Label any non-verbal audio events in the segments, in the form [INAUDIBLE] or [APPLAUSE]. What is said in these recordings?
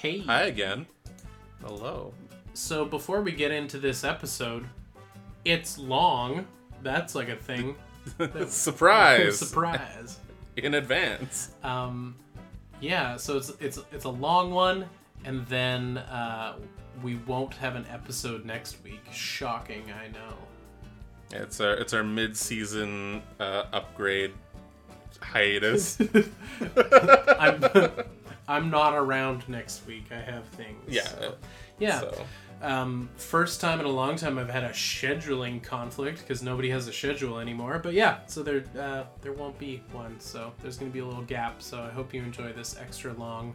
Hey. Hi again. Hello. So before we get into this episode, it's long. That's like a thing. [LAUGHS] Surprise! [LAUGHS] Surprise. In advance. Um, yeah. So it's it's it's a long one, and then uh, we won't have an episode next week. Shocking, I know. It's our it's our mid season uh, upgrade [LAUGHS] hiatus. I'm not around next week. I have things. Yeah. so- yeah. So Um, first time in a long time I've had a scheduling conflict because nobody has a schedule anymore. But yeah, so there uh, there won't be one. So there's gonna be a little gap. So I hope you enjoy this extra long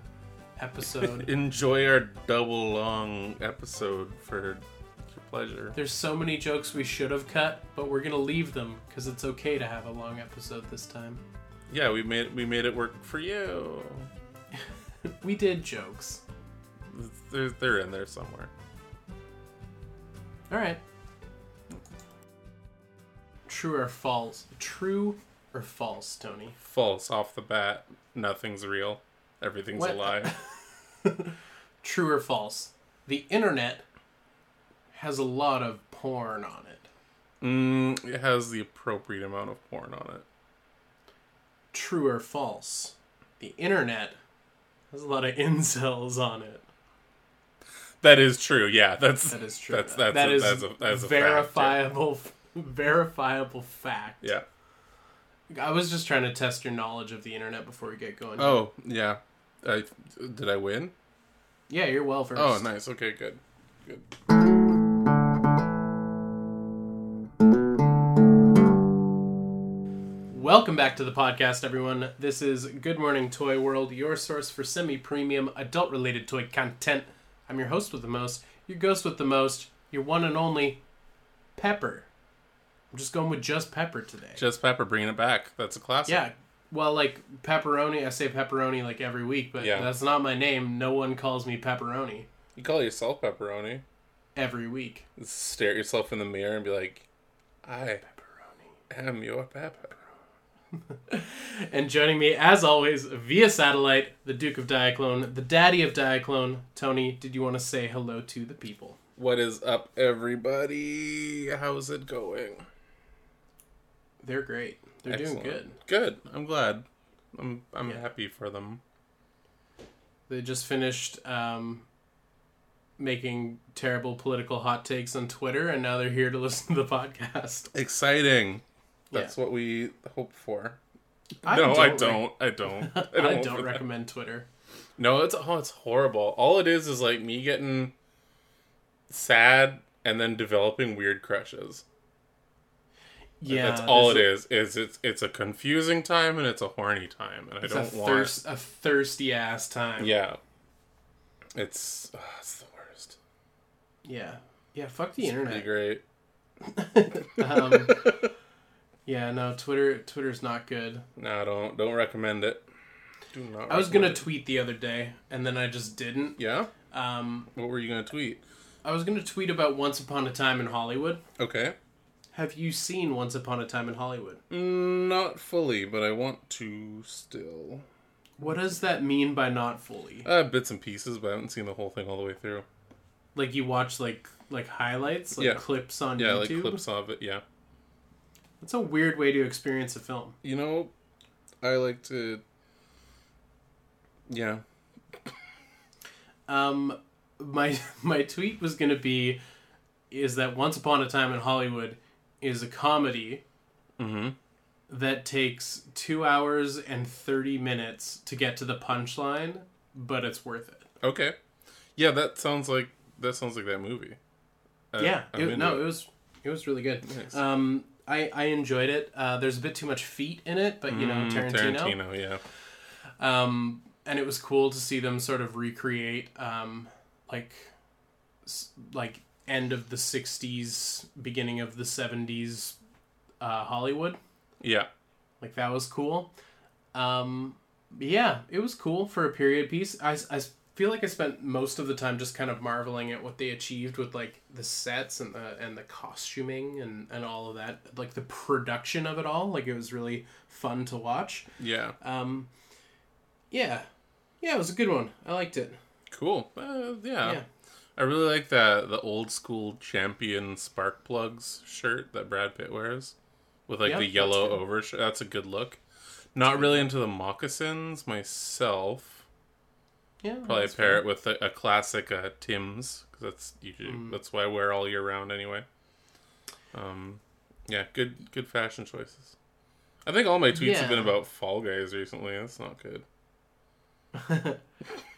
episode. [LAUGHS] enjoy our double long episode for your pleasure. There's so many jokes we should have cut, but we're gonna leave them because it's okay to have a long episode this time. Yeah, we made we made it work for you. [LAUGHS] We did jokes. They're, they're in there somewhere. All right. True or false? True or false, Tony? False off the bat. Nothing's real. Everything's What? a lie. [LAUGHS] True or false? The internet has a lot of porn on it. Mm, it has the appropriate amount of porn on it. True or false? The internet has a lot of incels on it. That is true. Yeah, that's That is true. That's that's That a, is that's a, that's a fact, yeah. verifiable, verifiable fact. Yeah. I was just trying to test your knowledge of the internet before we get going. Oh yeah. I did I win? yeah, you're well versed. Oh, nice. Okay, good. Good. Welcome back to the podcast, everyone. This is Good Morning Toy World, your source for semi premium adult related toy content. I'm your host with the most, your ghost with the most, your one and only Pepper. I'm just going with just Pepper today. Just Pepper bringing it back. That's a classic. yeah, well, like pepperoni, I say pepperoni like every week, but Yeah. that's not my name. No one calls me pepperoni You call yourself pepperoni. every week. Stare at yourself in the mirror and be like, I Pepperoni. am your pepper. [LAUGHS] And joining me, as always, via satellite, the Duke of Diaclone, the daddy of Diaclone. Tony, did you want to say hello to the people? What is up, everybody? How's it going? They're great. They're Excellent. doing good. Good. I'm glad. I'm I'm Yeah. happy for them. They just finished um, making terrible political hot takes on Twitter, and now they're here to [LAUGHS] listen to the podcast. Exciting. That's what we hope for. I no, I don't. [LAUGHS] I don't. I I don't, don't, hope for that. recommend Twitter. No, it's oh, it's horrible. All it is is like me getting sad and then developing weird crushes. Yeah, that's all it is. there's is. Is it's it's a confusing time and it's a horny time, and I don't a, want. thirst, a thirsty ass time. Yeah, it's oh, it's the worst. yeah, yeah. Fuck the It's pretty internet. great. [LAUGHS] um, yeah, no, Twitter. Twitter's not good. No, don't don't recommend it. Do not. I was gonna it. tweet the other day, and then I just didn't. Yeah. Um, What were you gonna tweet? I was gonna tweet about Once Upon a Time in Hollywood. Okay. Have you seen Once Upon a Time in Hollywood? Not fully, but I want to still. What does that mean by not fully? Uh, bits and pieces, but I haven't seen the whole thing all the way through. Like you watch like like highlights, like Yeah. clips on Yeah, YouTube. like clips of it. Yeah. It's a weird way to experience a film. You know, I like to. Yeah. Um, my [LAUGHS] my tweet was gonna be, is that Once Upon a Time in Hollywood is a comedy Mm-hmm. that takes two hours and thirty minutes to get to the punchline, but it's worth it. Okay. Yeah, that sounds like that sounds like that movie. Uh, yeah, it, no, it was it was really good. Nice. Um, I I enjoyed it. Uh, there's a bit too much feet in it, but you know Mm, Tarantino. Tarantino, yeah. Um, and it was cool to see them sort of recreate um, like like end of the '60s, beginning of the '70s uh, Hollywood. Yeah. Like that was cool. Um, yeah, it was cool for a period piece. I, I feel like I spent most of the time just kind of marveling at what they achieved with like the sets and the and the costuming and and all of that, like the production of it all. Like it was really fun to watch. Yeah. Um, yeah, yeah, it was a good one. I liked it. Cool. Uh, yeah. Yeah. I really like the the old school champion spark plugs shirt that Brad Pitt wears with like Yep, the yellow overshirt. That's a good look. Not really into the moccasins myself. Yeah. Probably pair it with a, a classic uh, Tim's because that's usually Mm. that's what I wear all year round anyway. Um, yeah, good good fashion choices. I think all my tweets have been about Fall Guys recently. That's not good. [LAUGHS]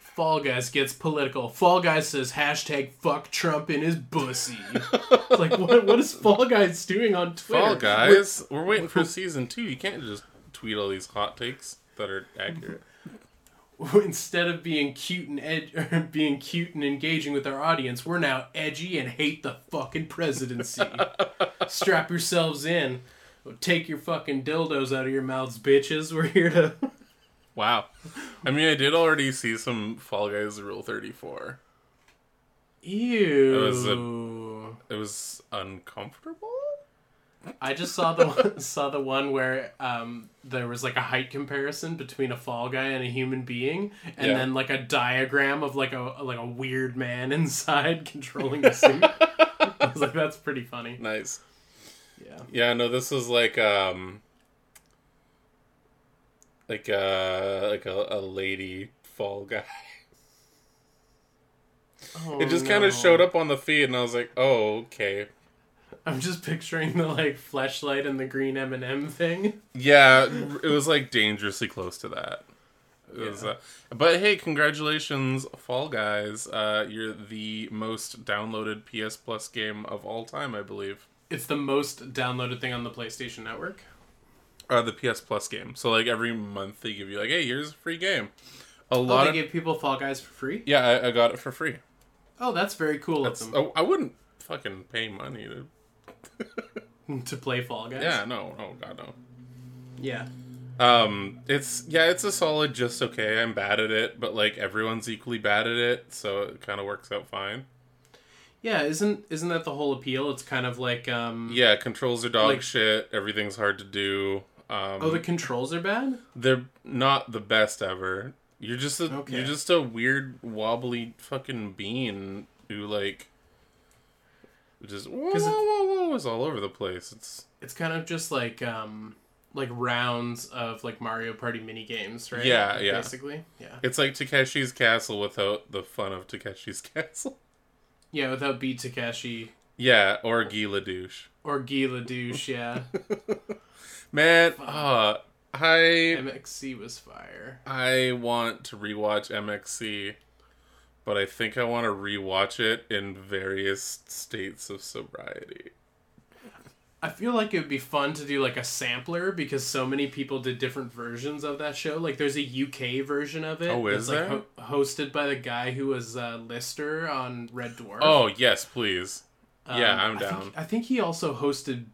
Fall Guys gets political. Fall Guys says hashtag fuck Trump in his bussy. It's like what what is Fall Guys doing on Twitter? Fall Guys, we're waiting for season two. You can't just tweet all these hot takes that are accurate. [LAUGHS] Instead of being cute and ed- [LAUGHS] being cute and engaging with our audience, we're now edgy and hate the fucking presidency. [LAUGHS] Strap yourselves in. Take your fucking dildos out of your mouths, bitches. We're here to. Wow. I mean, I did already see some Fall Guys Rule 34. Ew. It was It was uncomfortable? I just saw the one, [LAUGHS] saw the one where um, there was like a height comparison between a fall guy and a human being, and Yeah. then like a diagram of like a like a weird man [LAUGHS] inside controlling the suit. [LAUGHS] I was like, that's pretty funny. Nice. Yeah. Yeah, no, this was like, um, like, uh, like a, a lady Fall Guy. Oh, It just kind of showed up on the feed, and I was like, oh, okay. I'm just picturing the like flashlight and the green M and m thing. Yeah, it was like dangerously close to that. It was, Yeah. uh, but hey, congratulations, Fall Guys! Uh, you're the most downloaded PS Plus game of all time, I believe. It's the most downloaded thing on the PlayStation Network. Uh, the PS Plus game. So like every month they give you like, hey, here's a free game. A Oh, lot they of give people Fall Guys for free. yeah, I, I got it for free. Oh, that's very cool That's of them oh, I wouldn't fucking pay money to. [LAUGHS] to play Fall Guys. Yeah, no, oh god no. Yeah. Um, it's yeah, it's a solid, just okay. I'm bad at it, but like everyone's equally bad at it, so it kind of works out fine. Yeah, isn't isn't that the whole appeal? It's kind of like um Yeah, controls are dog Like- shit. Everything's hard to do. Um, Oh, the controls are bad? they're not the best ever. You're just a Okay. you're just a weird wobbly fucking bean who like just whoa, whoa, whoa, whoa, is all over the place. It's It's kind of just like um like rounds of like Mario Party mini games, right? Yeah, yeah. Basically. Yeah. it's like Takeshi's Castle without the fun of Takeshi's [LAUGHS] Castle. Yeah, without Beat Takeshi Yeah, or Guy LeDouche. or Guy LeDouche, yeah. [LAUGHS] Man, uh, I MXC was fire. I want to rewatch MXC, but I think I want to rewatch it in various states of sobriety. I feel like it would be fun to do like a sampler because so many people did different versions of that show. Like there's a UK version of it. Oh, is that's, like, there? ho- hosted by the guy who was uh, Lister on Red Dwarf. Oh yes, please. Um, yeah, I'm I down. think, I think he also hosted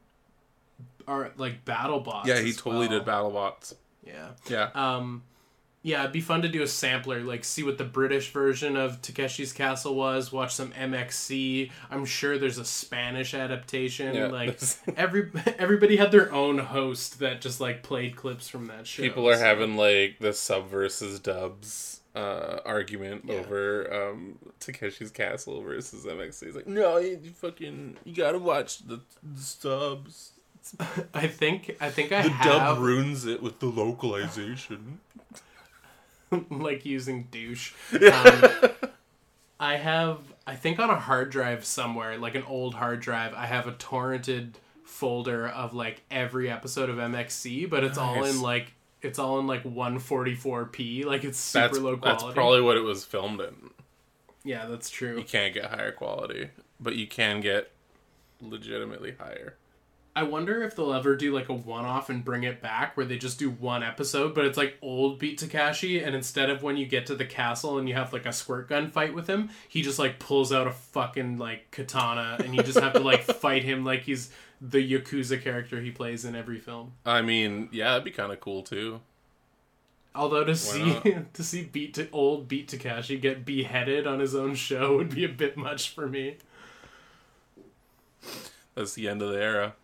our like BattleBots. yeah, he totally well. did BattleBots. Yeah. Yeah, Um, yeah, it'd be fun to do a sampler, like see what the British version of Takeshi's Castle was. Watch some MXC. I'm sure there's a Spanish adaptation. Yeah, like [LAUGHS] every everybody had their own host that just like played clips from that show. people are so- having like the sub versus dubs uh, argument Yeah. over um, Takeshi's Castle versus MXC. It's like, no, you, you fucking you gotta watch the, the subs. [LAUGHS] I think I think I The have dub ruins it with the localization. [LAUGHS] like using douche. Um, I have, I think on a hard drive somewhere, like an old hard drive, I have a torrented folder of like every episode of MXC, but it's all in like it's all in like 144p, like it's super That's low quality. that's probably what it was filmed in. yeah, that's true. You can't get higher quality, but you can get legitimately higher. I wonder if they'll ever do like a one off and bring it back where they just do one episode, but it's like old Beat Takeshi, and instead of when you get to the castle and you have like a squirt gun fight with him, he just like pulls out a fucking like katana and you just have to like [LAUGHS] fight him like he's the Yakuza character he plays in every film. I mean, yeah, that'd be kind of cool too. Although to see [LAUGHS] to see Beat to old Beat Takeshi get beheaded on his own show would be a bit much for me. That's the end of the era.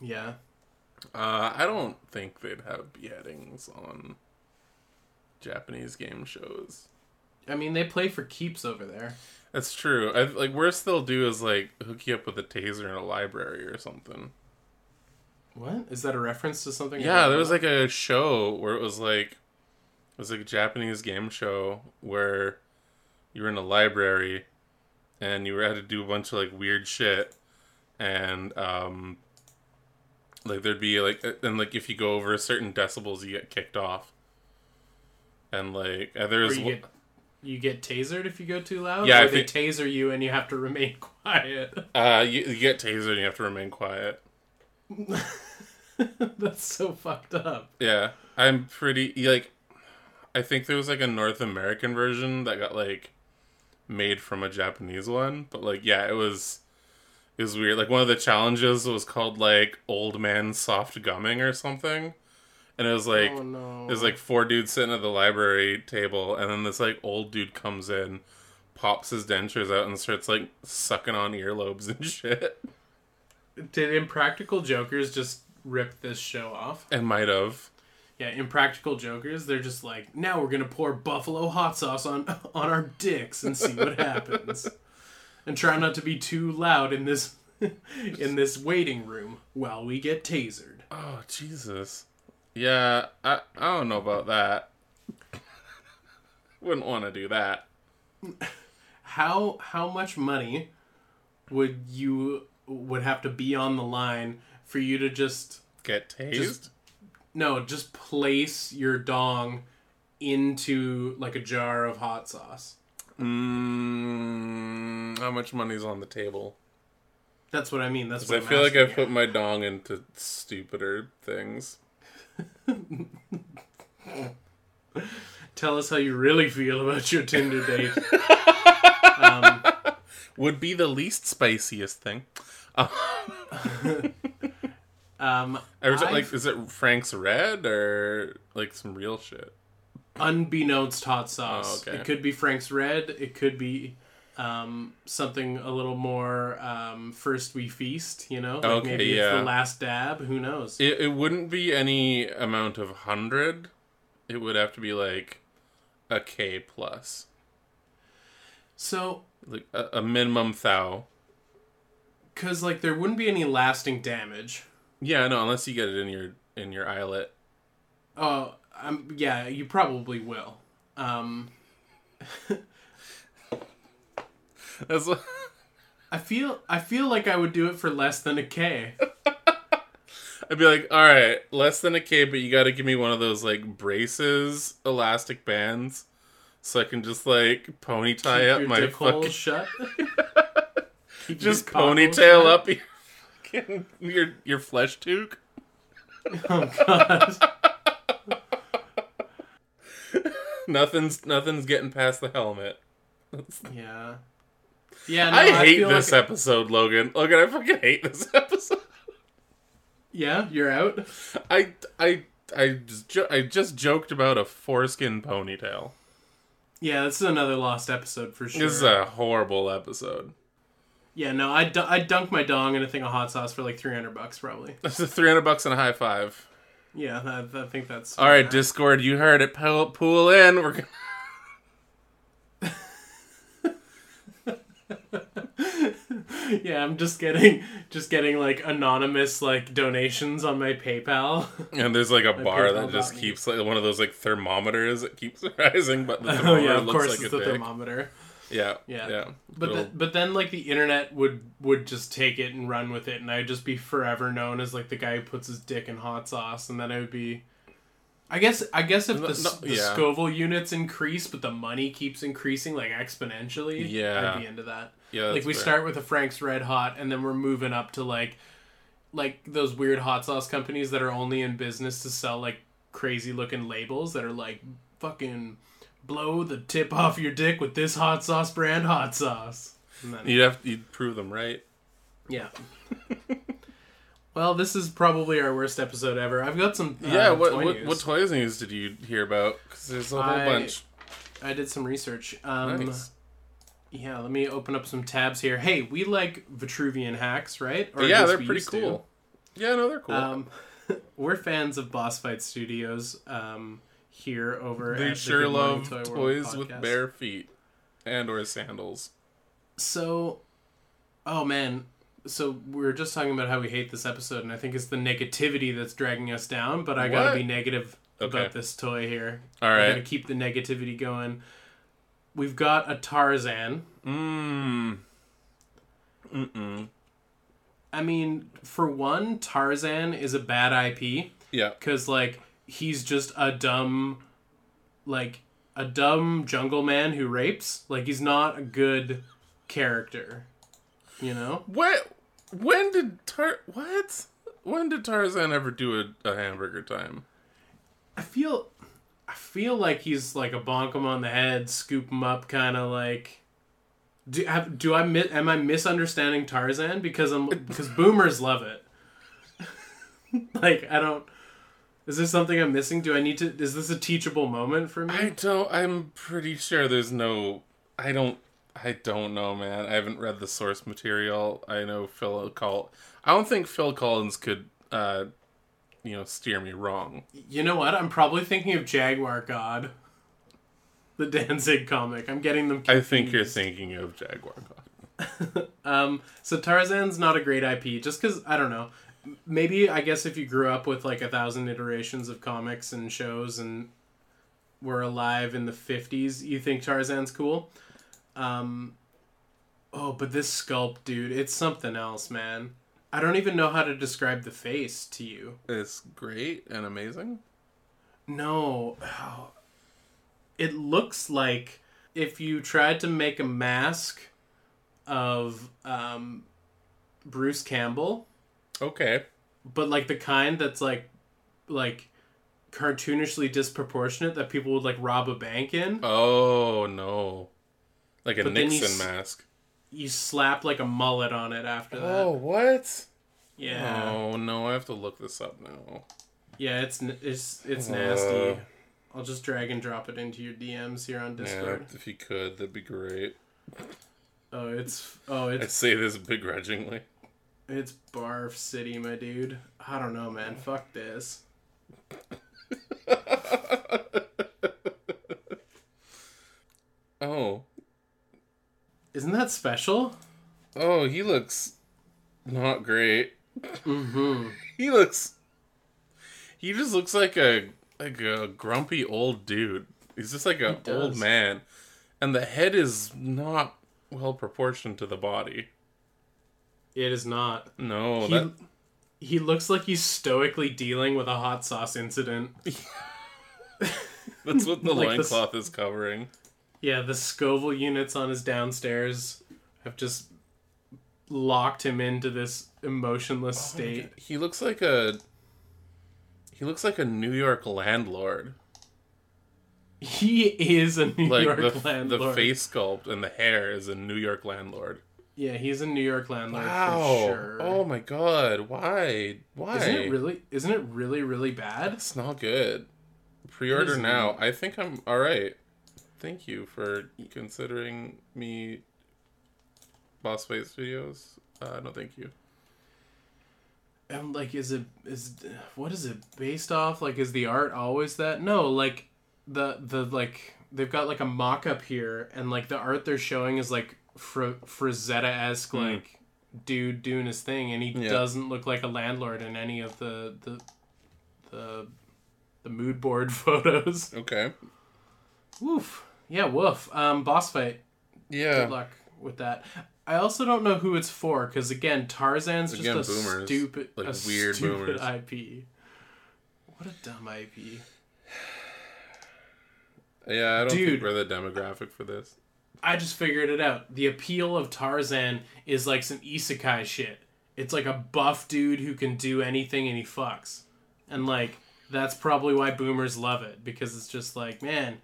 Yeah. Uh, I don't think they'd have beheadings on Japanese game shows. I mean, they play for keeps over there. That's true. I, like worst they'll do is like hook you up with a taser in a library or something. What is that a reference to something? Yeah, there was like a show where it was like it was like a Japanese game show where you were in a library and you were had to do a bunch of like weird shit and um like there'd be like and like if you go over certain decibels you get kicked off. And like uh, there's you get you get tasered if you go too loud. Yeah, or I they think- taser you and you have to remain [LAUGHS] quiet. [LAUGHS] uh you, you get tasered and you have to remain quiet. [LAUGHS] That's so fucked up. Yeah, I'm pretty like. I think there was like a North American version that got like made from a Japanese one, but like yeah, it was it was weird. Like one of the challenges was called like old man soft gumming or something, and it was like oh no. there's like four dudes sitting at the library table, and then this like old dude comes in, pops his dentures out, and starts like sucking on earlobes and [LAUGHS] shit. Did Impractical Jokers just rip this show off? And might have. Yeah, Impractical Jokers, they're just like, now we're gonna pour buffalo hot sauce on [LAUGHS] on our dicks and see what happens. And try not to be too loud in this [LAUGHS] in this waiting room while we get tasered. Oh Jesus. Yeah, I I don't know about that. [LAUGHS] Wouldn't want to do that. How how much money would you would have to be on the line for you to just Get tased? Just- no, just place your dong into like a jar of hot sauce. Mm, how much money's on the table? That's what I mean. That's what I I'm feel like I've put my dong into stupider things. [LAUGHS] Tell us how you really feel about your Tinder date. [LAUGHS] um, Would be the least spiciest thing. [LAUGHS] um, Or is it I've- like is it Frank's Red or like some real shit? Unbeknownst hot sauce. Oh, okay. It could be Frank's Red. It could be um, something a little more um, first we feast. You know, like Okay, maybe it's the last dab. Who knows? It it wouldn't be any amount of hundred. It would have to be like a K plus. so, Like a, a minimum thou. because like there wouldn't be any lasting damage. Yeah, no, unless you get it in your in your eyelet. Oh, um, yeah, you probably will. Um, That's what, I feel I feel like I would do it for less than a K. I'd be like, all right, less than a K, but you got to give me one of those like braces, elastic bands, so I can just like pony tie Keep up my dick fucking shut. [LAUGHS] Just your cock hole ponytail up your [LAUGHS] your your flesh toque. Oh god. Nothing's nothing's getting past the helmet. [LAUGHS] Yeah. Yeah, no, I hate this like- episode, Logan. Logan, I fucking hate this [LAUGHS] episode. Yeah, you're out. I I I just, I just joked about a foreskin ponytail. Yeah, this is another lost episode for sure. This is a horrible episode. Yeah, no, I I dunk my dong in a thing of hot sauce for like three hundred bucks probably. That's [LAUGHS] a three hundred bucks and a high five. Yeah, I, I think that's All right, Discord, you heard it. Pool, pool in. We're gonna... [LAUGHS] yeah, I'm just getting just getting like anonymous like donations on my PayPal. and there's like a bar PayPal that just keeps like one of those like thermometers that keeps [LAUGHS] rising, but the [LAUGHS] oh yeah, of looks course like it's a the dick. thermometer. Yeah, Yeah. yeah. But Little- the, but then like the internet would would just take it and run with it, and I'd just be forever known as like the guy who puts his dick in hot sauce, and then I would be. I guess I guess if the, no, the yeah. Scoville units increase, but the money keeps increasing like exponentially, Yeah. I'd be into that. yeah, like we fair. start with a Frank's Red Hot, and then we're moving up to like, like those weird hot sauce companies that are only in business to sell like crazy looking labels that are like fucking blow the tip off your dick with this hot sauce brand hot sauce. You'd have you'd prove them right. yeah. [LAUGHS] well, this is probably our worst episode ever. I've got some. Uh, yeah, what toy what, news. what toys news did you hear about? Because there's a whole I- bunch. I did some research. Um, Nice. Yeah, let me open up some tabs here. Hey, we like Vitruvian hacks, right? Or yeah, they're pretty used to. cool. Yeah, no, they're cool. Um, [LAUGHS] we're fans of Boss Fight Studios. Um, here over They at sure the love Toy World toys with bare feet and or sandals. So, oh man, so we are just talking about how we hate this episode, and I think it's the negativity that's dragging us down. But I gotta be negative Okay. about this toy here. All I gotta keep the negativity going. We've got a Tarzan. Mmm. Mm-mm. I mean, for one, Tarzan is a bad IP Yeah. because like he's just a dumb, like a dumb jungle man who rapes. Like he's not a good character. You know. What? When did Tar? What? When did Tarzan ever do a, a hamburger time? I feel I feel like he's like a bonk him on the head, scoop him up, kind of like. Do have, do I mi- am I misunderstanding Tarzan because I'm because boomers love it. [LAUGHS] like I don't. Is there something I'm missing? Do I need to? Is this a teachable moment for me? I don't. I'm pretty sure there's no. I don't. I don't know, man. I haven't read the source material. I know Phil Col. I don't think Phil Collins could, uh, you know, steer me wrong. You know what? I'm probably thinking of Jaguar God, the [LAUGHS] Danzig comic. I'm getting them. I think you're thinking of Jaguar God. [LAUGHS] Um, so Tarzan's not a great IP, just because I don't know. Maybe I guess if you grew up with like a thousand iterations of comics and shows and were alive in the fifties, you think Tarzan's cool. Um, oh, but this sculpt, dude, it's something else, man. I don't even know how to describe the face to you. It's great and amazing. No, oh. it looks like if you tried to make a mask of um, Bruce Campbell, Okay. but like the kind that's like like cartoonishly disproportionate that people would like rob a bank in. Oh no, like a But then you Nixon mask. You slap like a mullet on it after that. Oh what? yeah, Oh no, I have to look this up now. yeah, it's n- it's it's Uh. nasty. I'll just drag and drop it into your DMs here on Yeah, Discord. if you could, that'd be great. Oh, it's oh, I say this begrudgingly. It's Barf City, my dude. I don't know, man. Fuck this. oh, Isn't that special? oh, he looks not great. Mm-hmm. [LAUGHS] He looks. He just looks like a like a grumpy old dude. He's just like an old man, and the head is not well proportioned to the body. It is not. No, He, that he looks like he's stoically dealing with a hot sauce incident. [LAUGHS] that's what the [LAUGHS] like loincloth is covering. Yeah, the Scoville units on his downstairs have just locked him into this emotionless oh state. He looks like a. He looks like a New York landlord. He is a New Like York the, landlord. the face sculpt and the hair is a New York landlord. Yeah, he's a New York landlord Wow! for sure. Oh my god! Why? Why? Isn't it really? Isn't it really really bad? It's not good. Pre-order now. not. I think I'm all right. Thank you for considering me. Boss Fight Studios. Uh, no, thank you. And like, is it is what is it based off? Like, is the art always that? No, like the the like they've got like a mock up here, and like the art they're showing is like Fr- Frazetta esque like dude doing his thing, and he. Yeah. doesn't look like a landlord in any of the the the the mood board [LAUGHS] photos. Okay. Woof. Yeah, woof. Um, boss fight. Yeah. Good luck with that. I also don't know who it's for because again, Tarzan's just a boomers. stupid, Like a weird stupid boomers. [LAUGHS] IP. What a dumb IP. Yeah, I don't Dude. think we're the demographic for this. I just figured it out. The appeal of Tarzan is like some isekai shit. It's like a buff dude who can do anything and he fucks. And like that's probably why boomers love it because it's just like, man,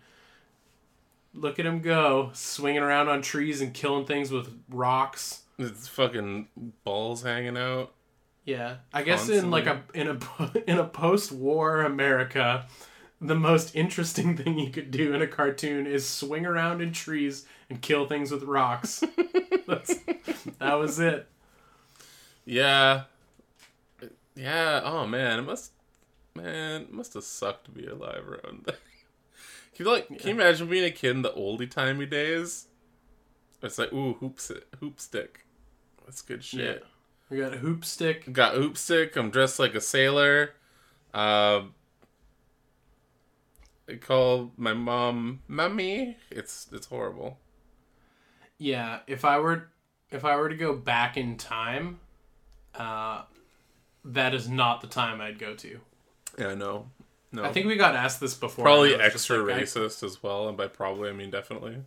look at him go, swinging around on trees and killing things with rocks. It's fucking balls hanging out. Yeah, I guess in like a in a [LAUGHS] in a post-war America, the most interesting [LAUGHS] thing you could do in a cartoon is swing around in trees and kill things with rocks. [LAUGHS] That's, that was it. Yeah. Yeah. Oh man, it must. Man, it must have sucked to be alive around. then. [LAUGHS] Can you like? Can you imagine being a kid in the oldie timey days? It's like ooh hoop si- hoop stick. That's good shit. We got a hoop stick. Got hoop stick. I'm dressed like a sailor. Uh, I call my mom mummy. It's it's horrible. Yeah, if I were if I were to go back in time, uh, that is not the time I'd go to. Yeah, no, no. I think we got asked this before. probably and I was just extra like, I- racist as well, and by probably I mean definitely.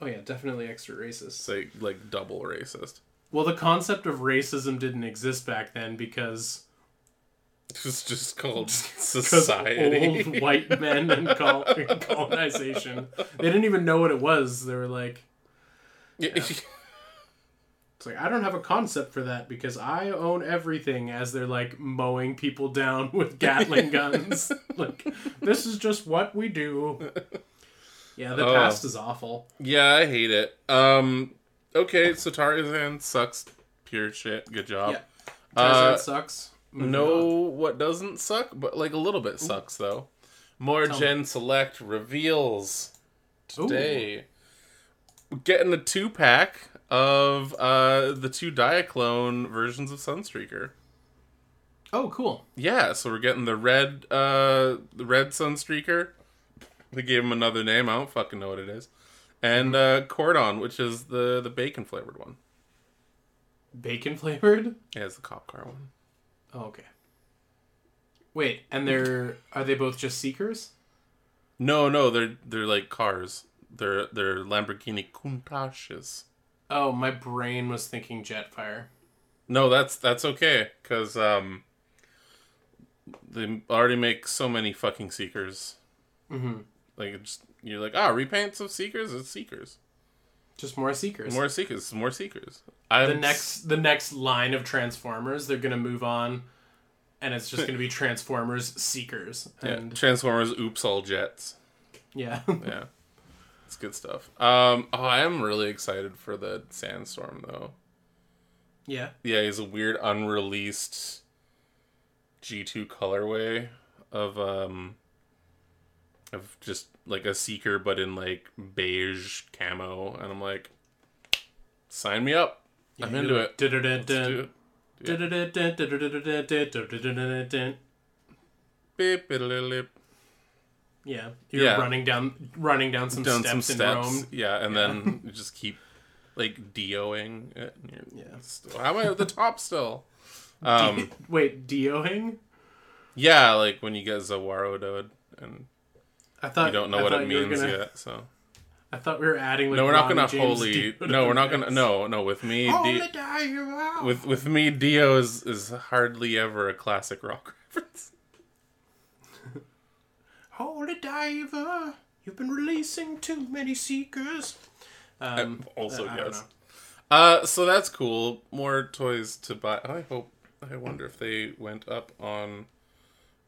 oh yeah, definitely extra racist. Say like double racist. Well, the concept of racism didn't exist back then because [LAUGHS] It was just called society. old [LAUGHS] white men and col- colonization. They didn't even know what it was. They were like, Yeah. it's like I don't have a concept for that because I own everything. As they're like mowing people down [LAUGHS] with Gatling guns. like this is just what we do. Yeah, the Oh. past is awful. Yeah, I hate it. Um, okay, so Tarzan sucks. Pure shit. Good job. Yeah. Uh, Tarzan sucks. Know on. what doesn't suck, but like a little bit sucks though. More Tell Gen Select reveals today. We're getting a two pack of uh the two Diaclone versions of Sunstreaker. Oh, cool. Yeah, so we're getting the red uh the red Sunstreaker. They gave him another name, I don't fucking know what it is. And uh Cordon, which is the the bacon flavored one. Bacon flavored. Yeah, it's the cop car one. Oh, okay. Wait, and they're are they both just seekers? No, no, they're they're like cars. They're they're Lamborghini Countaches. Oh, my brain was thinking Jetfire. No, that's that's okay because um, they already make so many fucking Seekers. Mm-hmm. Like it's, you're like, ah, repaints of Seekers. It's Seekers. Just more seekers. More Seekers. More Seekers. I'm the next the next line of Transformers, they're gonna move on, and it's just [LAUGHS] gonna be Transformers Seekers. yeah, And Transformers. Oops, all jets. yeah, [LAUGHS] Yeah, it's good stuff. Um, oh, I am really excited for the Sandstorm though. yeah. Yeah, he's a weird unreleased G2 colorway of um of just like a seeker but in like beige camo and I'm like sign me up. I'm into it. Let's do it. Beep. Yeah, you're Yeah. running down running down some Down steps, some in. Rome. Yeah, and Yeah. then you just keep like DOing it. Yeah. still- How am I at the top still? Um Wait, Dioing? yeah, like when you get Za Warudo and I thought you don't know I what it means gonna- yet, so [LAUGHS] I thought we were adding. Like, no, we're not gonna James wholly. Dio [LAUGHS] No, we're not gonna. No, no. With me, Only Di- die with with me, Dio is is hardly ever a classic rock [LAUGHS] reference. Holy diver, you've been releasing too many seekers. Um, also, don't yes. Uh, so that's cool. More toys to buy. I hope. I wonder if they went up on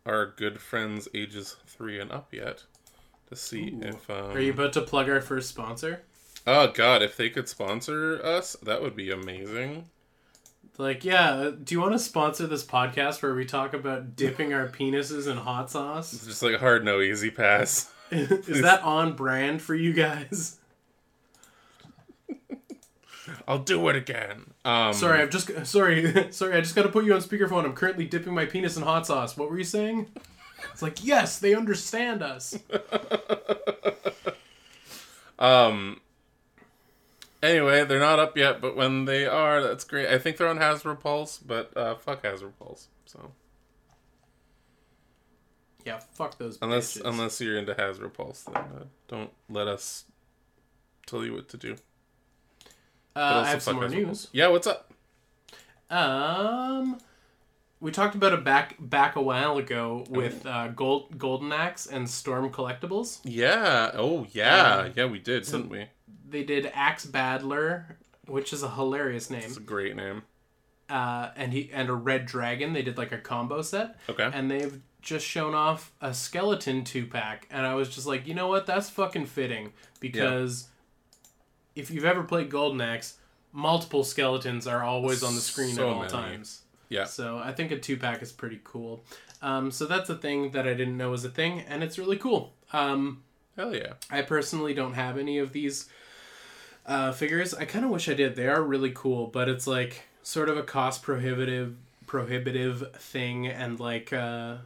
our good friends ages three and up yet to see Ooh. if. Um, Are you about to plug our first sponsor? Oh God! If they could sponsor us, that would be amazing. Like, yeah, do you want to sponsor this podcast where we talk about dipping our penises in hot sauce? It's [LAUGHS] just like hard no easy pass. [LAUGHS] Is that on brand for you guys? [LAUGHS] I'll do it again. Um, Sorry, I've just sorry, sorry. I just got to put you on speakerphone. I'm currently dipping my penis in hot sauce. What were you saying? It's like yes, they understand us. [LAUGHS] Um. Anyway, they're not up yet, but when they are, that's great. I think they're on Hasbro Pulse, but uh, fuck Hasbro Pulse. So Yeah, fuck those. unless bitches. unless you're into Hasbro Pulse, then uh, don't let us tell you what to do. Uh, I have some more Hasbro news. Pulse. Yeah, what's up? Um, we talked about it back back a while ago with uh, Gold Golden Axe and Storm Collectibles. Yeah. Oh yeah, Um, yeah, we did, didn't we? They did Axe Battler, which is a hilarious name. It's a great name. Uh, and he and a Red Dragon. They did like a combo set. Okay. and they've just shown off a skeleton two pack, and I was just like, you know what, that's fucking fitting because if you've ever played Golden Axe, multiple skeletons are always on the screen So at all many. times. Yeah. So I think a two pack is pretty cool. Um, so that's a thing that I didn't know was a thing, and it's really cool. Um, Hell yeah. I personally don't have any of these uh, figures. I kind of wish I did. They are really cool, but it's like sort of a cost prohibitive prohibitive thing, and like uh,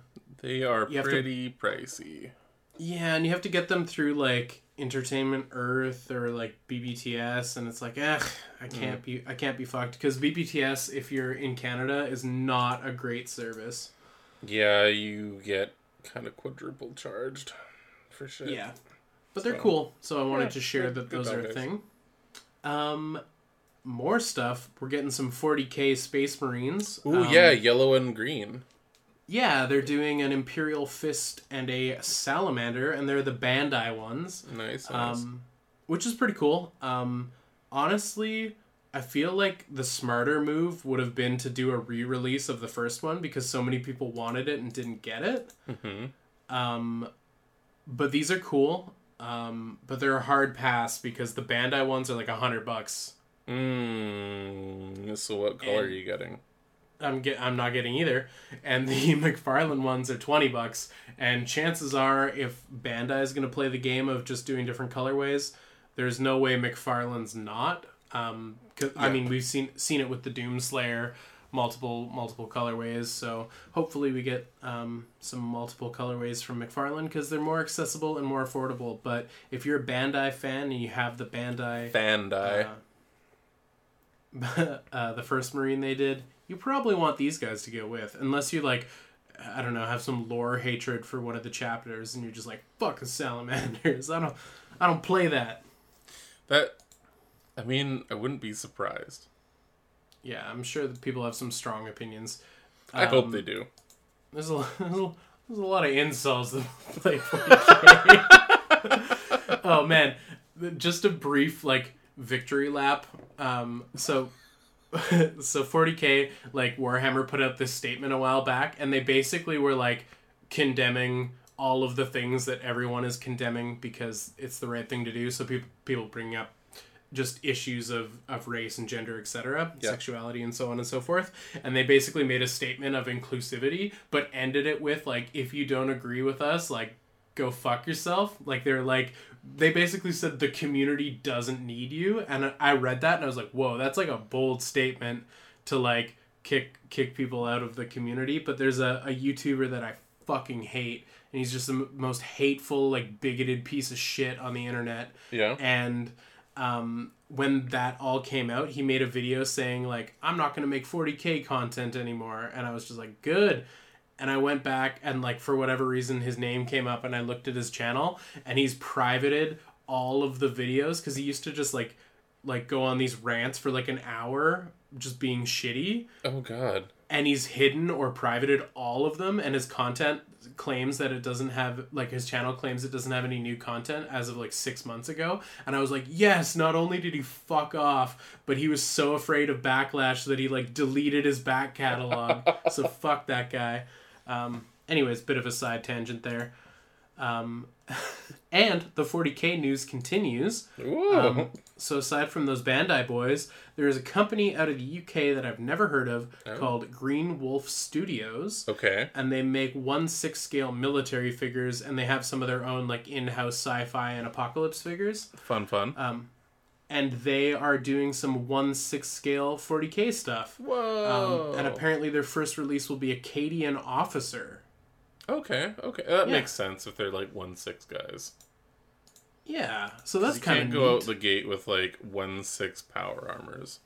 They are have to- pretty pricey. yeah, and you have to get them through like Entertainment Earth or like BBTS, and it's like, eh, I can't be I can't be fucked because BBTS, if you're in Canada, is not a great service. Yeah, you get kind of quadruple charged for shit. Yeah, but they're cool. So I wanted Yeah, to share that those are a thing. Um, more stuff. We're getting some 40k Space Marines. Ooh, Um, yeah, yellow and green. Yeah. They're doing an Imperial Fist and a Salamander, and they're the Bandai ones, Nice. nice. um, which is pretty cool. Um, honestly. I feel like the smarter move would have been to do a re-release of the first one because so many people wanted it and didn't get it. hmm Um, but these are cool. Um, but they're a hard pass because the Bandai ones are like a hundred bucks. Mm, so what color are you getting? I'm get I'm not getting either, and the [LAUGHS] McFarlane ones are twenty bucks. And chances are, if Bandai is going to play the game of just doing different colorways, there's no way McFarlane's not. Um, I mean, we've seen seen it with the Doomslayer, multiple multiple colorways. So hopefully we get um, some multiple colorways from McFarlane because they're more accessible and more affordable. But if you're a Bandai fan and you have the Bandai Bandai. uh, [LAUGHS] uh, the first marine they did you probably want these guys to go with unless you like i don't know have some lore hatred for one of the chapters and you're just like fuck the salamanders [LAUGHS] i don't i don't play that that, I mean, I wouldn't be surprised. yeah i'm sure that people have some strong opinions I hope Um, they do. there's a, [LAUGHS] there's a there's a lot of insults that [LAUGHS] play 40k. oh man, just a brief like victory lap. Um, so [LAUGHS] so 40k like Warhammer put out this statement a while back, and they basically were like condemning all of the things that everyone is condemning because it's the right thing to do. So people people bring up just issues of, of race and gender, etc., Yeah. sexuality, and so on and so forth. And they basically made a statement of inclusivity, but ended it with like, if you don't agree with us, like, go fuck yourself. Like they're like, they basically said the community doesn't need you. And I- read that and I was like, whoa, that's like a bold statement to like kick kick people out of the community. But there's a, a YouTuber that I fucking hate, and he's just the m- most hateful, like bigoted piece of shit on the internet Yeah. and um, when that all came out he made a video saying like i'm not going to make 40k content anymore and i was just like good and i went back and like for whatever reason his name came up and i looked at his channel and he's privated all of the videos because he used to just like like go on these rants for like an hour just being shitty. Oh God. and he's hidden or privated all of them and his content claims that it doesn't have like his channel claims it doesn't have any new content as of like six months ago. And i was like yes not only did he fuck off but he was so afraid of backlash that he like deleted his back catalog. [LAUGHS] So fuck that guy um anyways bit of a side tangent there um [LAUGHS] and the 40k news continues um, so aside from those Bandai boys, there is a company out of the UK that I've never heard of Oh. called Green Wolf Studios, okay. and they make one six scale military figures, and they have some of their own like in house sci fi and apocalypse figures. Fun, fun. Um, and they are doing some one six scale 40k stuff. Whoa. Um, and apparently their first release will be a Cadian Officer. okay. Okay. That Yeah. makes sense if they're like one six guys. Yeah, so that's you kind can't of go neat. out the gate with like one six power armors.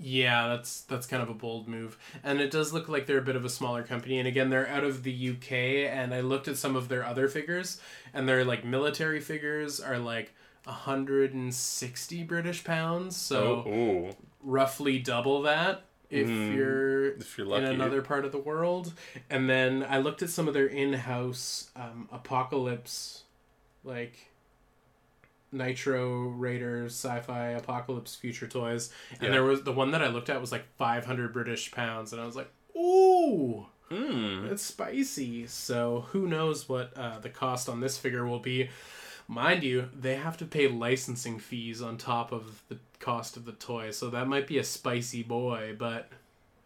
Yeah, that's that's kind of a bold move, and it does look like they're a bit of a smaller company. And again, they're out of the UK, and I looked at some of their other figures, and their like military figures are like 160 British pounds, so oh, roughly double that if Mm, you're if you're in another part of the world. And then I looked at some of their in-house um, apocalypse, like Nitro Raiders sci-fi apocalypse future toys, and Yeah. there was the one that I looked at was like 500 British pounds, and I was like, ooh. Hmm. It's spicy. So who knows what uh, the cost on this figure will be. Mind you, they have to pay licensing fees on top of the cost of the toy, so that might be a spicy boy. But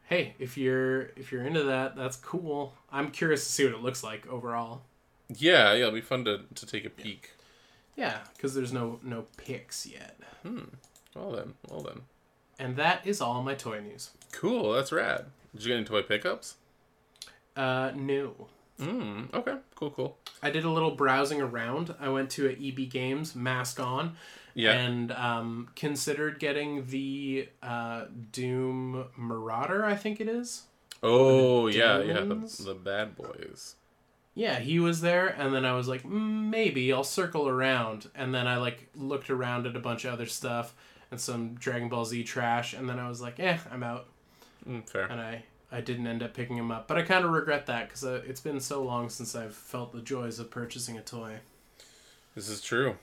hey, if you're if you're into that, that's cool. I'm curious to see what it looks like overall. Yeah, yeah, it'll be fun to, to take a peek. Yeah, because there's no no picks yet. Hmm. Well then, well then. And that is all my toy news. Cool, that's rad. Did you get any toy pickups? Uh, no. Mm, okay, cool, cool. I did a little browsing around. I went to a EB Games mask on, Yeah. and um, considered getting the uh, Doom Marauder. I think it is. oh, yeah, yeah, the, the bad boys. Yeah, he was there, and then I was like, mm, maybe I'll circle around. And then I like looked around at a bunch of other stuff and some Dragon Ball Z trash, and then I was like, eh, I'm out. Mm, fair. And I I didn't end up picking him up, but I kind of regret that because uh, it's been so long since I've felt the joys of purchasing a toy. This is true.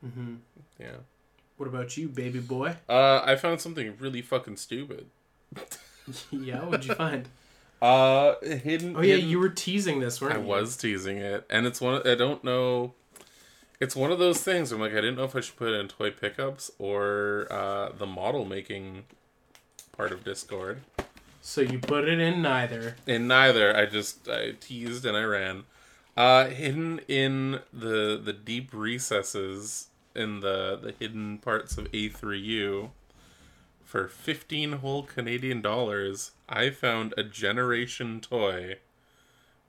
hmm Yeah. What about you, baby boy? Uh, I found something really fucking stupid. [LAUGHS] yeah, what'd you find? Uh, hidden. Oh yeah, hidden- you were teasing this, weren't I you? I was teasing it, and it's one. Of, I don't know. It's one of those things. Where I'm like, I didn't know if I should put it in toy pickups or uh, the model making part of Discord. So you put it in neither. In neither, I just I teased and I ran. Uh, hidden in the the deep recesses in the the hidden parts of A3U, for fifteen whole Canadian dollars, I found a generation toy,